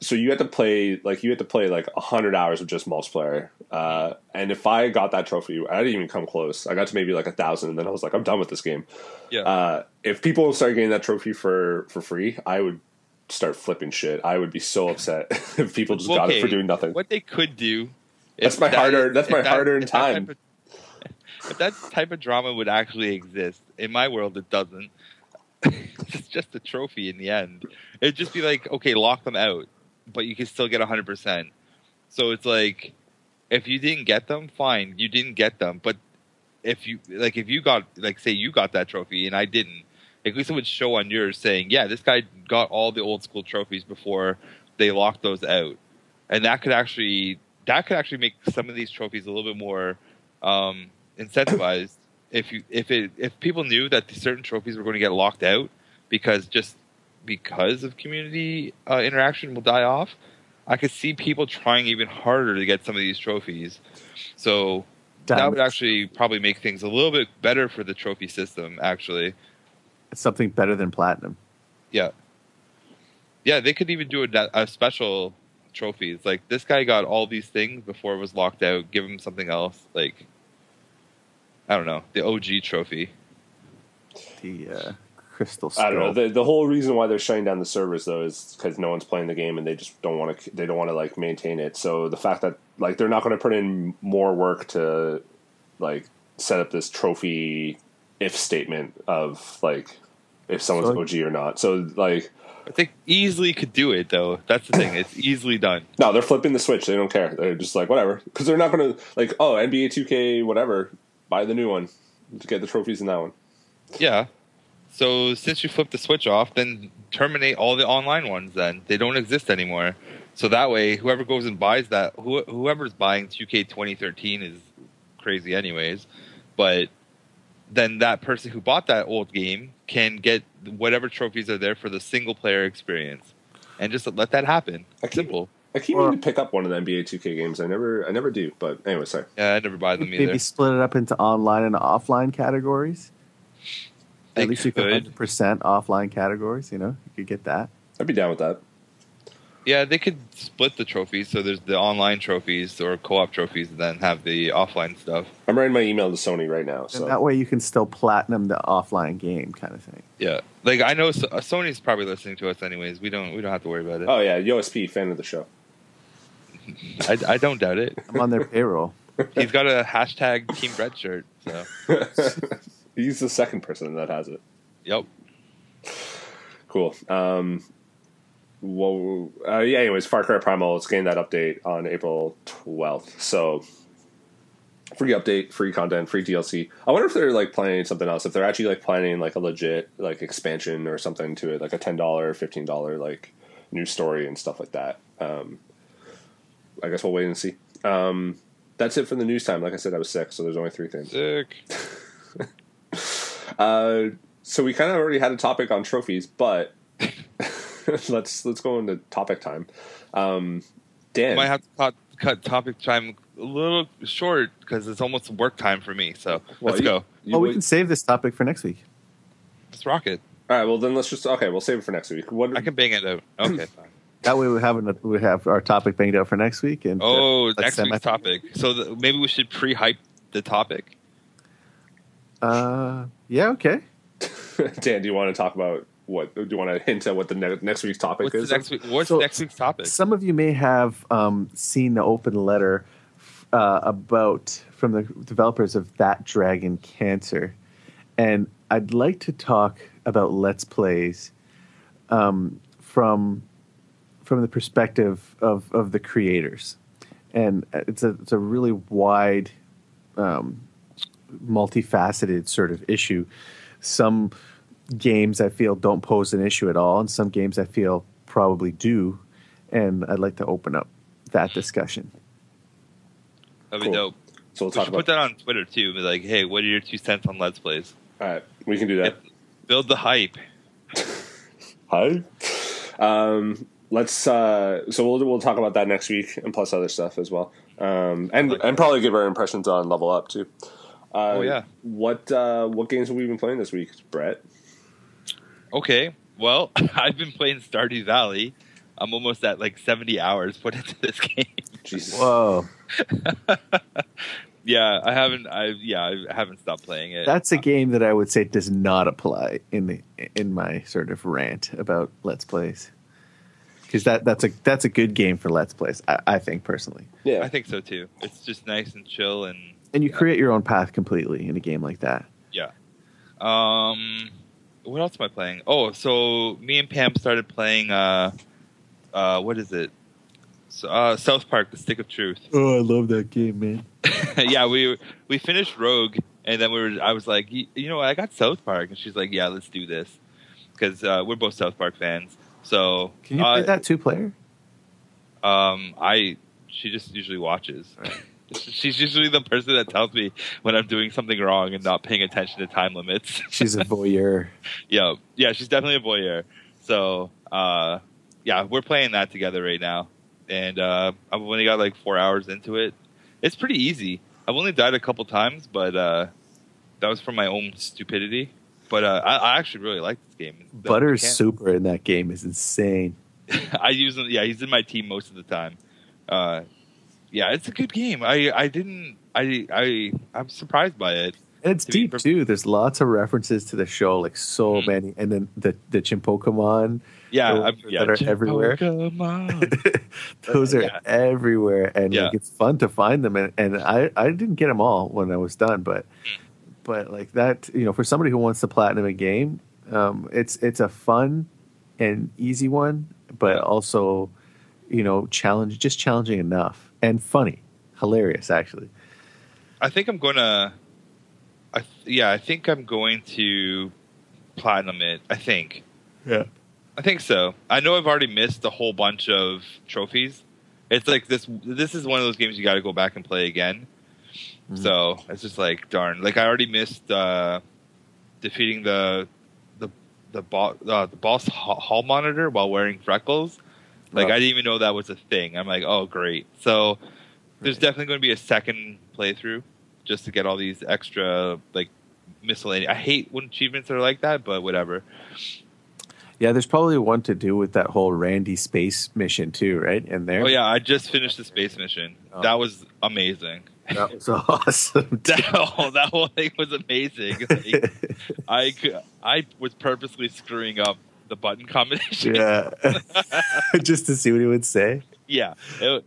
so you had to play like you had to play like hundred hours of just multiplayer. Uh, and if I got that trophy, I didn't even come close. I got to maybe like a thousand, and then I was like, I'm done with this game. Yeah. Uh, if people started getting that trophy for for free, I would start flipping shit. I would be so upset <laughs> if people just got it for doing nothing. What they could do. That's my that- hard-earned- that's my that- if that time. of- if that type of drama would actually exist, in my world, it doesn't. <laughs> it's just a trophy in the end. It'd just be like, okay, lock them out, but you can still get 100%. So it's like, if you didn't get them, fine, you didn't get them. But if you, like, if you got, like, say you got that trophy and I didn't, at least it would show on yours saying, yeah, this guy got all the old school trophies before they locked those out. And that could actually, that could actually make some of these trophies a little bit more um, incentivized <clears throat> if you if it if people knew that certain trophies were going to get locked out because just because of community uh, interaction will die off i could see people trying even harder to get some of these trophies. So that would actually probably make things a little bit better for the trophy system actually something better than platinum. yeah yeah they could even do a, a special It's like this guy got all these things before it was locked out give him something else like i don't know the og trophy The uh, crystal I don't know. The, the whole reason why they're shutting down the servers though is because no one's playing the game and they just don't want to. They don't want to like maintain it. So the fact that like they're not going to put in more work to like set up this trophy if statement of like if someone's So- OG or not. So like I think easily could do it though. That's the thing. It's easily done. no, they're flipping the switch. They don't care. They're just like whatever because they're not going to like oh NBA 2K whatever buy the new one to get the trophies in that one. Yeah. So since you flipped the switch off, then terminate all the online ones. Then they don't exist anymore. So that way, whoever goes and buys that, who, whoever's buying 2K 2013 is crazy, anyways. But then that person who bought that old game can get whatever trophies are there for the single player experience, and just let that happen. I keep- Simple. I keep Or- meaning to pick up one of the NBA 2K games. I never I never do. But anyway, sorry. Yeah, I never buy them either. Maybe split it up into online and offline categories. They At least you could. could 100% offline categories, you know? You could get that. I'd be down with that. Yeah, they could split the trophies. So there's the online trophies or co-op trophies, and then have the offline stuff. I'm writing my email to Sony right now. So And that way you can still platinum the offline game kind of thing. Yeah, like I know so- uh, Sony's probably listening to us anyways. We don't we don't have to worry about it. oh yeah, USP fan of the show. <laughs> I, I don't doubt it. I'm on their <laughs> payroll. He's got a hashtag Team Red shirt. So <laughs> He's the second person that has it. yep. Cool. Um, well, uh, yeah. Anyways, Far Cry Primal It's getting that update on April 12th. So free update, free content, free DLC. I wonder if they're like planning something else. If they're actually like planning like a legit like expansion or something to it, like a ten dollar, fifteen dollar like new story and stuff like that. Um, I guess we'll wait and see. Um, that's it for the news time. Like I said, I was sick, so there's only three things. Sick. <laughs> Uh, so we kind of already had a topic on trophies, but <laughs> <laughs> let's let's go into topic time. Um, Dan, Might have to cut, cut topic time a little short because it's almost work time for me. So Well, let's you- go. you oh, we would- can save this topic for next week. Let's rock it. All right, well then let's just okay. We'll save it for next week. What? I can bang it out. <clears throat> Okay, fine. That way we have an, we have our topic banged out for next week. And uh, Oh, let's next week's topic. So the, maybe we should pre-hype the topic. Uh, yeah, okay. <laughs> Dan, do you want to talk about what? Do you want to hint at what the ne- next week's topic What's is? next week? What's So- next week's topic? Some of you may have um, seen the open letter uh, about from the developers of That Dragon Cancer, and I'd like to talk about Let's Plays um, from from the perspective of, of the creators, and it's a it's a really wide, um, multifaceted sort of issue. Some games I feel don't pose an issue at all, and some games I feel probably do. And I'd like to open up that discussion. That'd be Cool. dope. So we'll We talk should about. put that on Twitter too. Be like, hey, what are your two cents on Let's Plays? All right, we can do that. Build the hype. <laughs> Hi. Um, let's. Uh, so we'll we'll talk about that next week, and plus other stuff as well. Um, and and probably give our impressions on Level Up too. Uh, Oh, yeah. What uh, what games have we been playing this week, Brett? Okay. Well, <laughs> I've been playing Stardew Valley. I'm almost at like 70 hours put into <laughs> this game. Jesus. Whoa, <laughs> yeah, I haven't. I yeah, I haven't stopped playing it. that's a game that I would say does not apply in the in my sort of rant about Let's Plays. Because that, that's a that's a good game for Let's Plays, I, I think personally. Yeah. I think so too. It's just nice and chill and And you create your own path completely in a game like that. yeah. Um, what else am I playing? Oh, so me and Pam started playing. Uh, uh, what is it? So, uh, South Park: The Stick of Truth. Oh, I love that game, man. <laughs> yeah, we we finished Rogue, and then we were. I was like, "Y- you know, what? I got South Park, and she's like, yeah, let's do this, because uh, we're both South Park fans. So Can you uh, play that two player? Um, I she just usually watches. <laughs> <laughs> She's usually the person that tells me when I'm doing something wrong and not paying attention to time limits. <laughs> She's a voyeur. yeah, yeah, she's definitely a voyeur. So, uh, yeah, we're playing that together right now, and uh, I've only got like four hours into it. It's pretty easy. I've only died a couple times, but uh, that was from my own stupidity. But uh, I, I actually really like this game. The Butters' super in that game is insane. <laughs> I use him. Yeah, he's in my team most of the time. Uh, yeah, it's a good game. I I didn't. I I I'm surprised by it. And it's To deep too. There's lots of references to the show, like so Mhm. many. And then the the Chimpokemon, Yeah, yeah. that are everywhere. <laughs> Those are Yeah. everywhere, and Yeah. like it's fun to find them. And, and I I didn't get them all when I was done, but Hmm. but like that, you know, for somebody who wants to platinum a game, um, it's it's a fun and easy one, but also you know challenge just challenging enough and funny, hilarious actually. I think I'm gonna. I th- yeah, I think I'm going to platinum it. I think. Yeah. I think so. I know I've already missed a whole bunch of trophies. It's like this. This is one of those games you got to go back and play again. Mhm. So it's just like darn. Like I already missed uh, defeating the the the, bo- uh, the boss hall monitor while wearing freckles. Like Oh. I didn't even know that was a thing. I'm like, oh great. So there's Right. definitely going to be a second playthrough just to get all these extra like miscellaneous. I hate when achievements are like that, but whatever. Yeah, there's probably one to do with that whole Randy space mission too, right? In there. Oh yeah, I just finished the space mission. Oh. That was amazing. that was <laughs> awesome. <laughs> That whole, that whole thing was amazing. Like, <laughs> I I was purposely screwing up the button combination. yeah, <laughs> <laughs> just to see what he would say. yeah. It-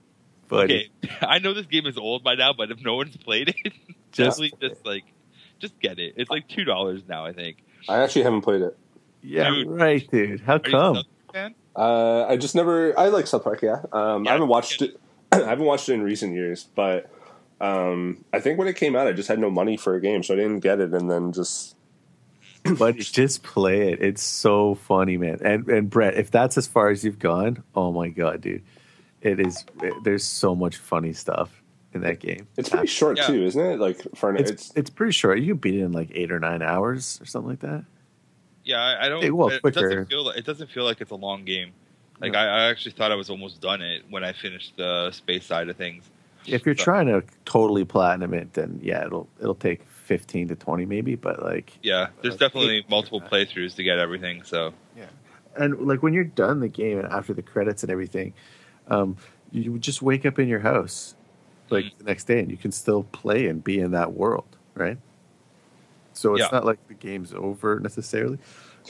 But okay, <laughs> I know this game is old by now, but if no one's played it, Just- just just like just get it. It's like two dollars now, I think. I actually haven't played it. yeah, Dude. right, dude. How Are come? Uh, I just never. I like South Park. Yeah. Um, Yeah, I haven't I watched it. <clears throat> I haven't watched it in recent years, but um, I think when it came out, I just had no money for a game, so I didn't get it, and then just but just play it. It's so funny, man. And and Brett, if that's as far as you've gone, oh my god, dude, it is. It, there's so much funny stuff in that game. it's pretty short Yeah. too, isn't it? Like for an, It's, it's, it's pretty short. You can beat it in like eight or nine hours or something like that. Yeah, I, I don't. Hey, well, it quicker. doesn't feel like it doesn't feel like it's a long game. Like No. I, I actually thought I was almost done it when I finished the space side of things. If you're So- trying to totally platinum it, then yeah, it'll it'll take fifteen to twenty maybe. But like, Yeah, there's Uh, definitely multiple playthroughs to get everything. So yeah, and like when you're done the game and after the credits and everything, um, you would just wake up in your house like Mm. the next day, and you can still play and be in that world, right? So it's Yeah. not like the game's over necessarily,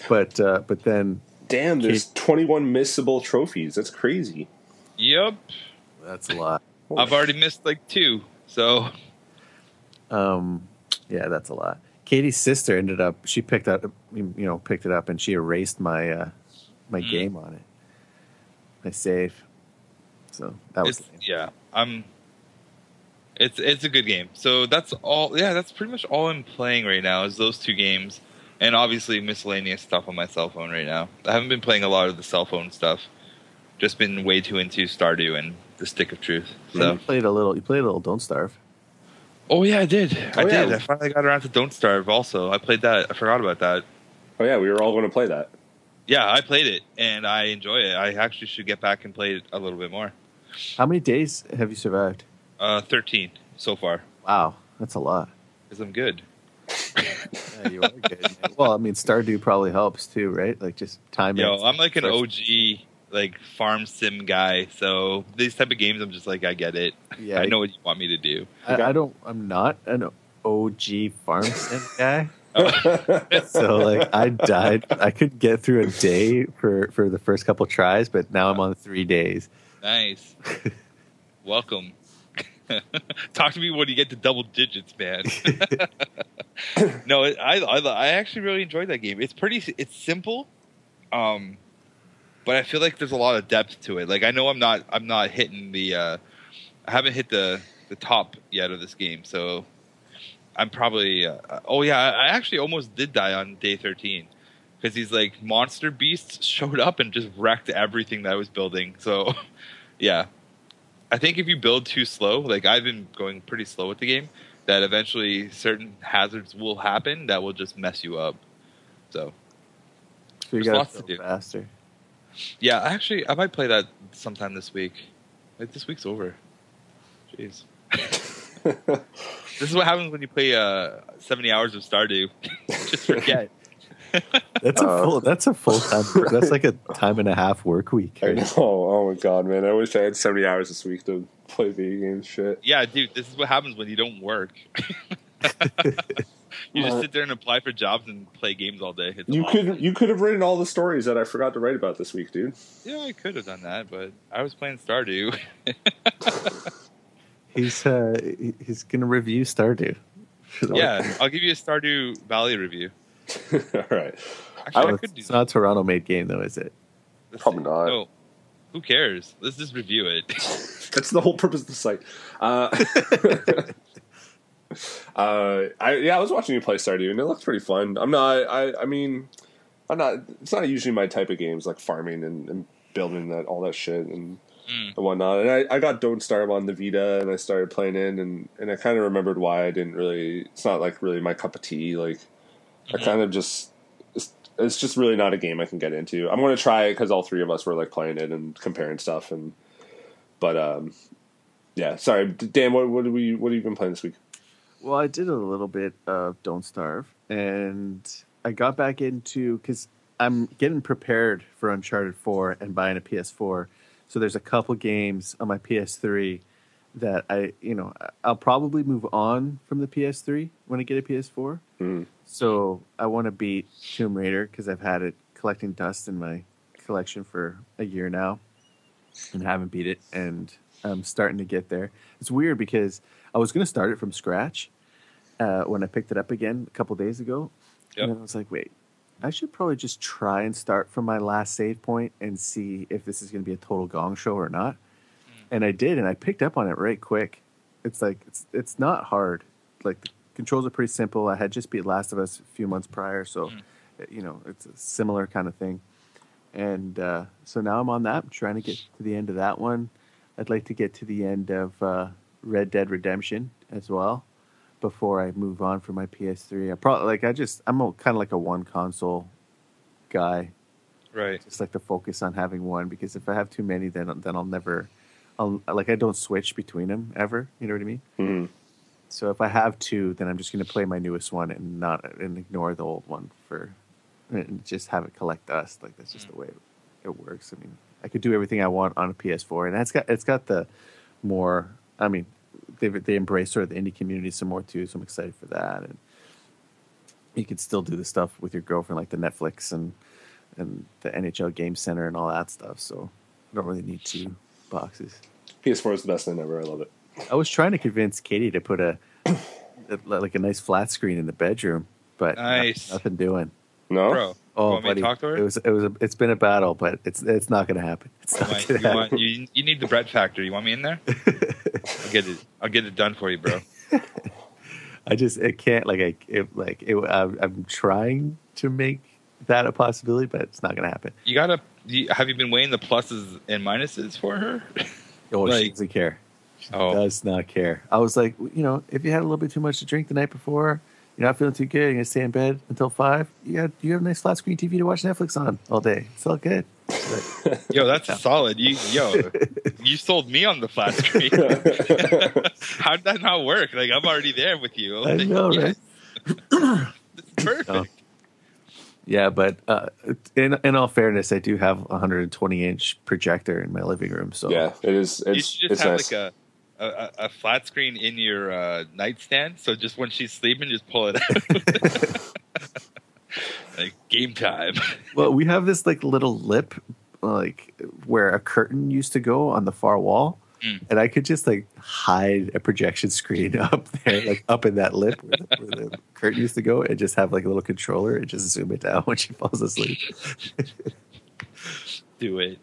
but uh, but then damn. There's 21 missable trophies. That's crazy. yep, that's a lot. I've already missed like two. So Um, yeah, that's a lot. Katie's sister ended up. She picked up, you know, picked it up, and she erased my uh, my Mm. game on it, my save. So that was yeah, I'm. It's it's a good game. So that's all. Yeah, that's pretty much all I'm playing right now is those two games, and obviously miscellaneous stuff on my cell phone right now. I haven't been playing a lot of the cell phone stuff. Just been way too into Stardew and the Stick of Truth. So you played a little. You played a little. Don't starve. Oh yeah, I did. I Oh, yeah. did. I finally got around to Don't Starve. Also, I played that. I forgot about that. Oh yeah, we were all going to play that. Yeah, I played it and I enjoy it. I actually should get back and play it a little bit more. How many days have you survived? Uh, thirteen so far Wow, that's a lot. because I'm good. Yeah, you are good. man. well, I mean, Stardew probably helps too, right? Like just time. Yo. I'm like an First- OG like farm sim guy, so these type of games, I'm just like, I get it. Yeah, I know what you want me to do. I, I don't. I'm not an OG farm sim <laughs> guy. Oh, So like, I died. I could get through a day for for the first couple tries, but now I'm on three days. nice. <laughs> Welcome. <laughs> Talk to me when you get to double digits, man. no, I, I I actually really enjoyed that game. It's pretty. It's simple, um, but I feel like there's a lot of depth to it. Like I know I'm not I'm not hitting the uh, I haven't hit the the top yet of this game, so I'm probably. Uh, oh yeah, I actually almost did die on day 13 because these like monster beasts showed up and just wrecked everything that I was building. So <laughs> yeah, I think if you build too slow, like I've been going pretty slow with the game, that eventually certain hazards will happen that will just mess you up. So So you got to to do. faster. Yeah, actually, I might play that sometime this week. Like this week's over. Jeez. this is what happens when you play uh, 70 hours of Stardew. <laughs> just forget. <laughs> That's a Uh, full. That's a full time. That's like a time and a half work week. I know. Oh my god, man! I wish I had 70 hours this week to play video games. Shit. Yeah, dude, this is what happens when you don't work. <laughs> you just Uh, sit there and apply for jobs and play games all day. It's You awesome. could you could have written all the stories that I forgot to write about this week, dude. Yeah, I could have done that, but I was playing Stardew. <laughs> He's uh, he's gonna review Stardew. yeah, I'll give you a Stardew Valley review. <laughs> all right. Actually, I Oh, could do it's that. not a Toronto made game though, is it? Let's Probably see. not. No, who cares? Let's just review it. <laughs> That's the whole purpose of the site. Uh, uh, I yeah, I was watching you play Stardew, and it looked pretty fun. I'm not. I I mean, I'm not. It's not usually my type of games, like farming and, and building that all that shit and, Mm. and whatnot. And I, I got Don't Starve on the Vita, and I started playing it, and and I kind of remembered why I didn't really. It's not like really my cup of tea. Like I Mhm. kind of just. It's, it's just really not a game I can get into. I'm going to try it because all three of us were like playing it and comparing stuff, and but um, yeah. Sorry, Dan. What what do we what have you been playing this week? Well, I did a little bit of Don't Starve, and I got back into because I'm getting prepared for Uncharted 4 and buying a PS4. So there's a couple games on my PS3 that I, you know, I'll probably move on from the PS3 when I get a PS4. Mm. So I want to beat Tomb Raider because I've had it collecting dust in my collection for a year now and haven't beat it. And I'm starting to get there. It's weird because I was going to start it from scratch uh, when I picked it up again a couple days ago. Yep. And I was like, wait, I should probably just try and start from my last save point and see if this is going to be a total gong show or not. And I did, and I picked up on it right quick. It's like it's it's not hard. Like the controls are pretty simple. I had just beat Last of Us a few months prior, so Mm. you know it's a similar kind of thing. And uh, so now I'm on that. I'm trying to get to the end of that one. I'd like to get to the end of uh, Red Dead Redemption as well before I move on for my PS3. I probably like I just I'm kind of like a one console guy. Right. Just like to focus on having one because if I have too many, then then I'll never, I'll like I don't switch between them ever. You know what I mean? Mhm. So if I have two, then I'm just going to play my newest one and not and ignore the old one for, and just have it collect dust. Like that's just the way it, it works. I mean, I could do everything I want on a PS4, and that's got it's got the more. I mean, they they embrace sort of the indie community some more too, so I'm excited for that. And you can still do the stuff with your girlfriend, like the Netflix and and the NHL Game Center and all that stuff. So I don't really need two boxes. PS4 is the best thing ever. I love it. I was trying to convince Katie to put a, a like a nice flat screen in the bedroom, but no- Nice. nothing doing. No, Bro, Oh, you want me buddy, to talk to her? it was it was a, it's been a battle, but it's it's not going to happen. <laughs> It's You not want- you, to want- happen. you- you need the bread factor. You want me in there? <laughs> I'll get it. I'll get it done for you, bro. <laughs> I just it can't like I it, like it, I'm, I'm trying to make that a possibility, but it's not going to happen. You gotta. You, have you been weighing the pluses and minuses for her? Oh, she doesn't care. She Oh. does not care. I was like, you know, if you had a little bit too much to drink the night before, you're not feeling too good, you're gonna stay in bed until five. You got you have a nice flat screen TV to watch Netflix on all day. It's all good. She's <laughs> like, Yo, that's solid. You, yo, <laughs> you sold me on the flat screen. <laughs> How did that not work? Like I'm already there with you. I know, right? <coughs> Perfect. No. yeah, but uh, in in all fairness, I do have a 120 inch projector in my living room, so yeah, it is. you It's should just it's have nice. like a, a a- flat screen in your uh, nightstand. So just when she's sleeping, just pull it out. <laughs> like game time. <laughs> Well, we have this like little lip, like where a curtain used to go on the far wall, Mm. and I could just like hide a projection <laughs> screen up there, like up in that lip where the, where the curtain used to go, and just have like a little controller and just zoom it down when she falls asleep. Do it.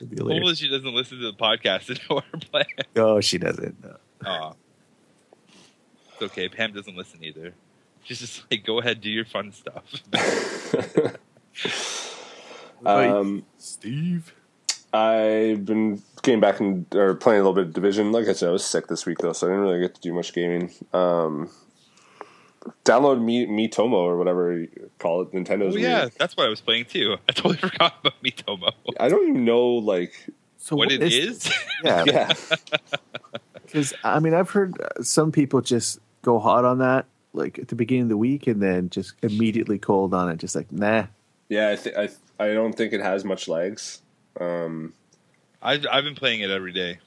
It'd be hilarious. Hopefully she doesn't listen to the podcast <laughs> and know our plan. Oh, she doesn't. No. Aw. It's okay. Pam doesn't listen either. She's just like, go ahead, do your fun stuff. <laughs> um, Steve. I've been getting back and or playing a little bit of Division. Like I said, I was sick this week though, so I didn't really get to do much gaming. Um, download Me Miitomo or whatever you call it. Nintendo's. oh yeah, weird. that's what I was playing too. I totally <laughs> forgot about Miitomo. I don't even know like So what it is is? this? <laughs> <laughs> Yeah, yeah. because I mean, I've heard uh, some people just go hot on that, like at the beginning of the week, and then just immediately cold on it, just like nah. Yeah, I, th- I I don't think it has much legs. Um, I've I've been playing it every day,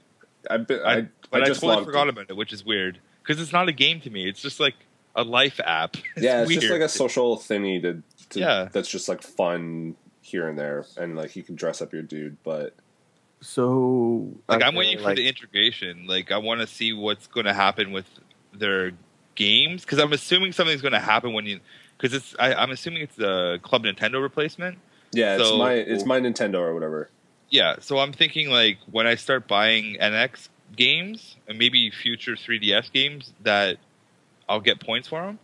I've been, I, I, but I, just totally forgot in. about it, which is weird because it's not a game to me. It's just like a life app. <laughs> It's yeah, it's weird. just like a social thingy to, to Yeah. that's just like fun here and there, and like you can dress up your dude. But So like are I'm there, waiting for like- the integration. Like I want to see what's going to happen with their games because I'm assuming something's going to happen when you because it's I, I'm assuming it's the Club Nintendo replacement. yeah, it's my it's my Nintendo or whatever. Yeah, so I'm thinking like when I start buying NX games and maybe future 3DS games that I'll get points for them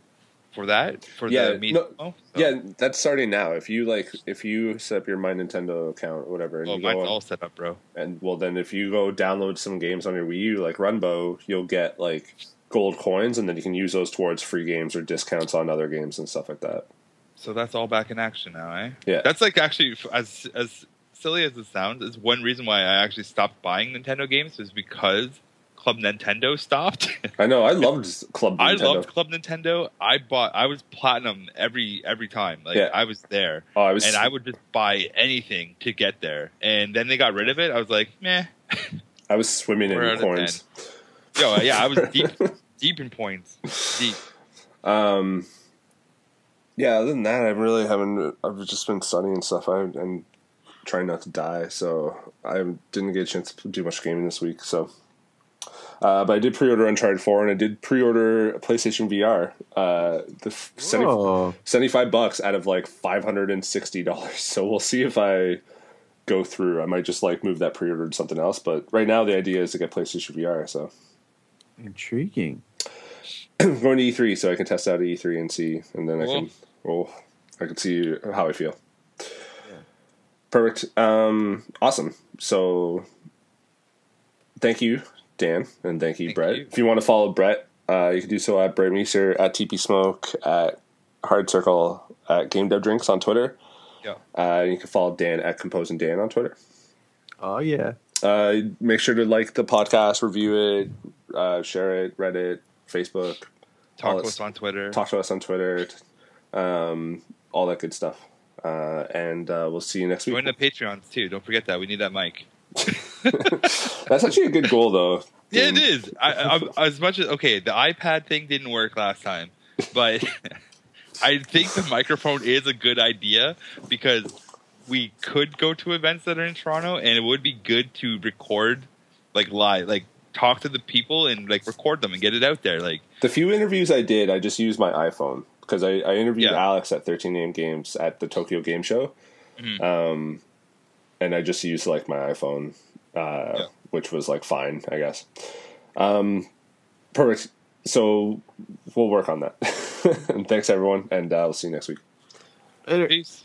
for that for Yeah, the no- Miitomo. So- Yeah, that's starting now. If you like, if you set up your My Nintendo account or whatever, and well, you mine's on, all set up, bro. and well, then if you go download some games on your Wii U, like Runbow, you'll get like gold coins, and then you can use those towards free games or discounts on other games and stuff like that. So that's all back in action now, eh? Yeah. That's like actually as as silly as it sounds, is one reason why I actually stopped buying Nintendo games is because Club Nintendo stopped. <laughs> I know. I loved Club Nintendo. I loved Club Nintendo. I bought. I was platinum every every time. Like Yeah. I was there, oh, I was. and I would just buy anything to get there. And then they got rid of it. I was like, meh. I was swimming in coins. Yo, yeah, I was deep, <laughs> deep in points. Deep. Um, yeah. Other than that, I really haven't. I've just been studying and stuff. I and trying not to die, so I didn't get a chance to do much gaming this week. So, uh, but I did pre-order Uncharted Four, and I did pre-order PlayStation VR. Uh, the f- 70, Oh, 75 bucks out of like five hundred and sixty dollars. <laughs> So we'll see if I go through. I might just like move that pre-order to something else. But right now, the idea is to get PlayStation VR. So intriguing. I'm <clears throat> going to E3 so I can test out E3 and see, and then I can well, I can see how I feel. Perfect. Um, awesome. So, thank you, Dan, and thank you, Thank Brett. you. If you want to follow Brett, uh, you can do so at Brett Meeser, at TP Smoke, at Hard Circle, at Game Dev Drinks on Twitter. Yeah. Uh, you can follow Dan at Composing Dan on Twitter. Oh yeah. Uh, make sure to like the podcast, review it, uh, share it, Reddit, Facebook, Talk to us on Twitter. talk to us on Twitter, um, all that good stuff. Uh, and uh, we'll see you next week. Join the Patreons too. Don't forget that we need that mic. <laughs> That's actually a good goal, though. Yeah, it is. I, I, as much as okay, the iPad thing didn't work last time, but <laughs> I think the microphone is a good idea because we could go to events that are in Toronto, and it would be good to record like live, like talk to the people and like record them and get it out there. Like, The few interviews I did, I just used my iPhone because I, I interviewed Yeah. Alex at 13 AM Games at the Tokyo Game Show. Mhm. Um, and I just used like my iPhone, uh, Yeah. which was like fine, I guess. Um, perfect. So we'll work on that. and <laughs> thanks, everyone. And uh, we'll see you next week. Later. peace.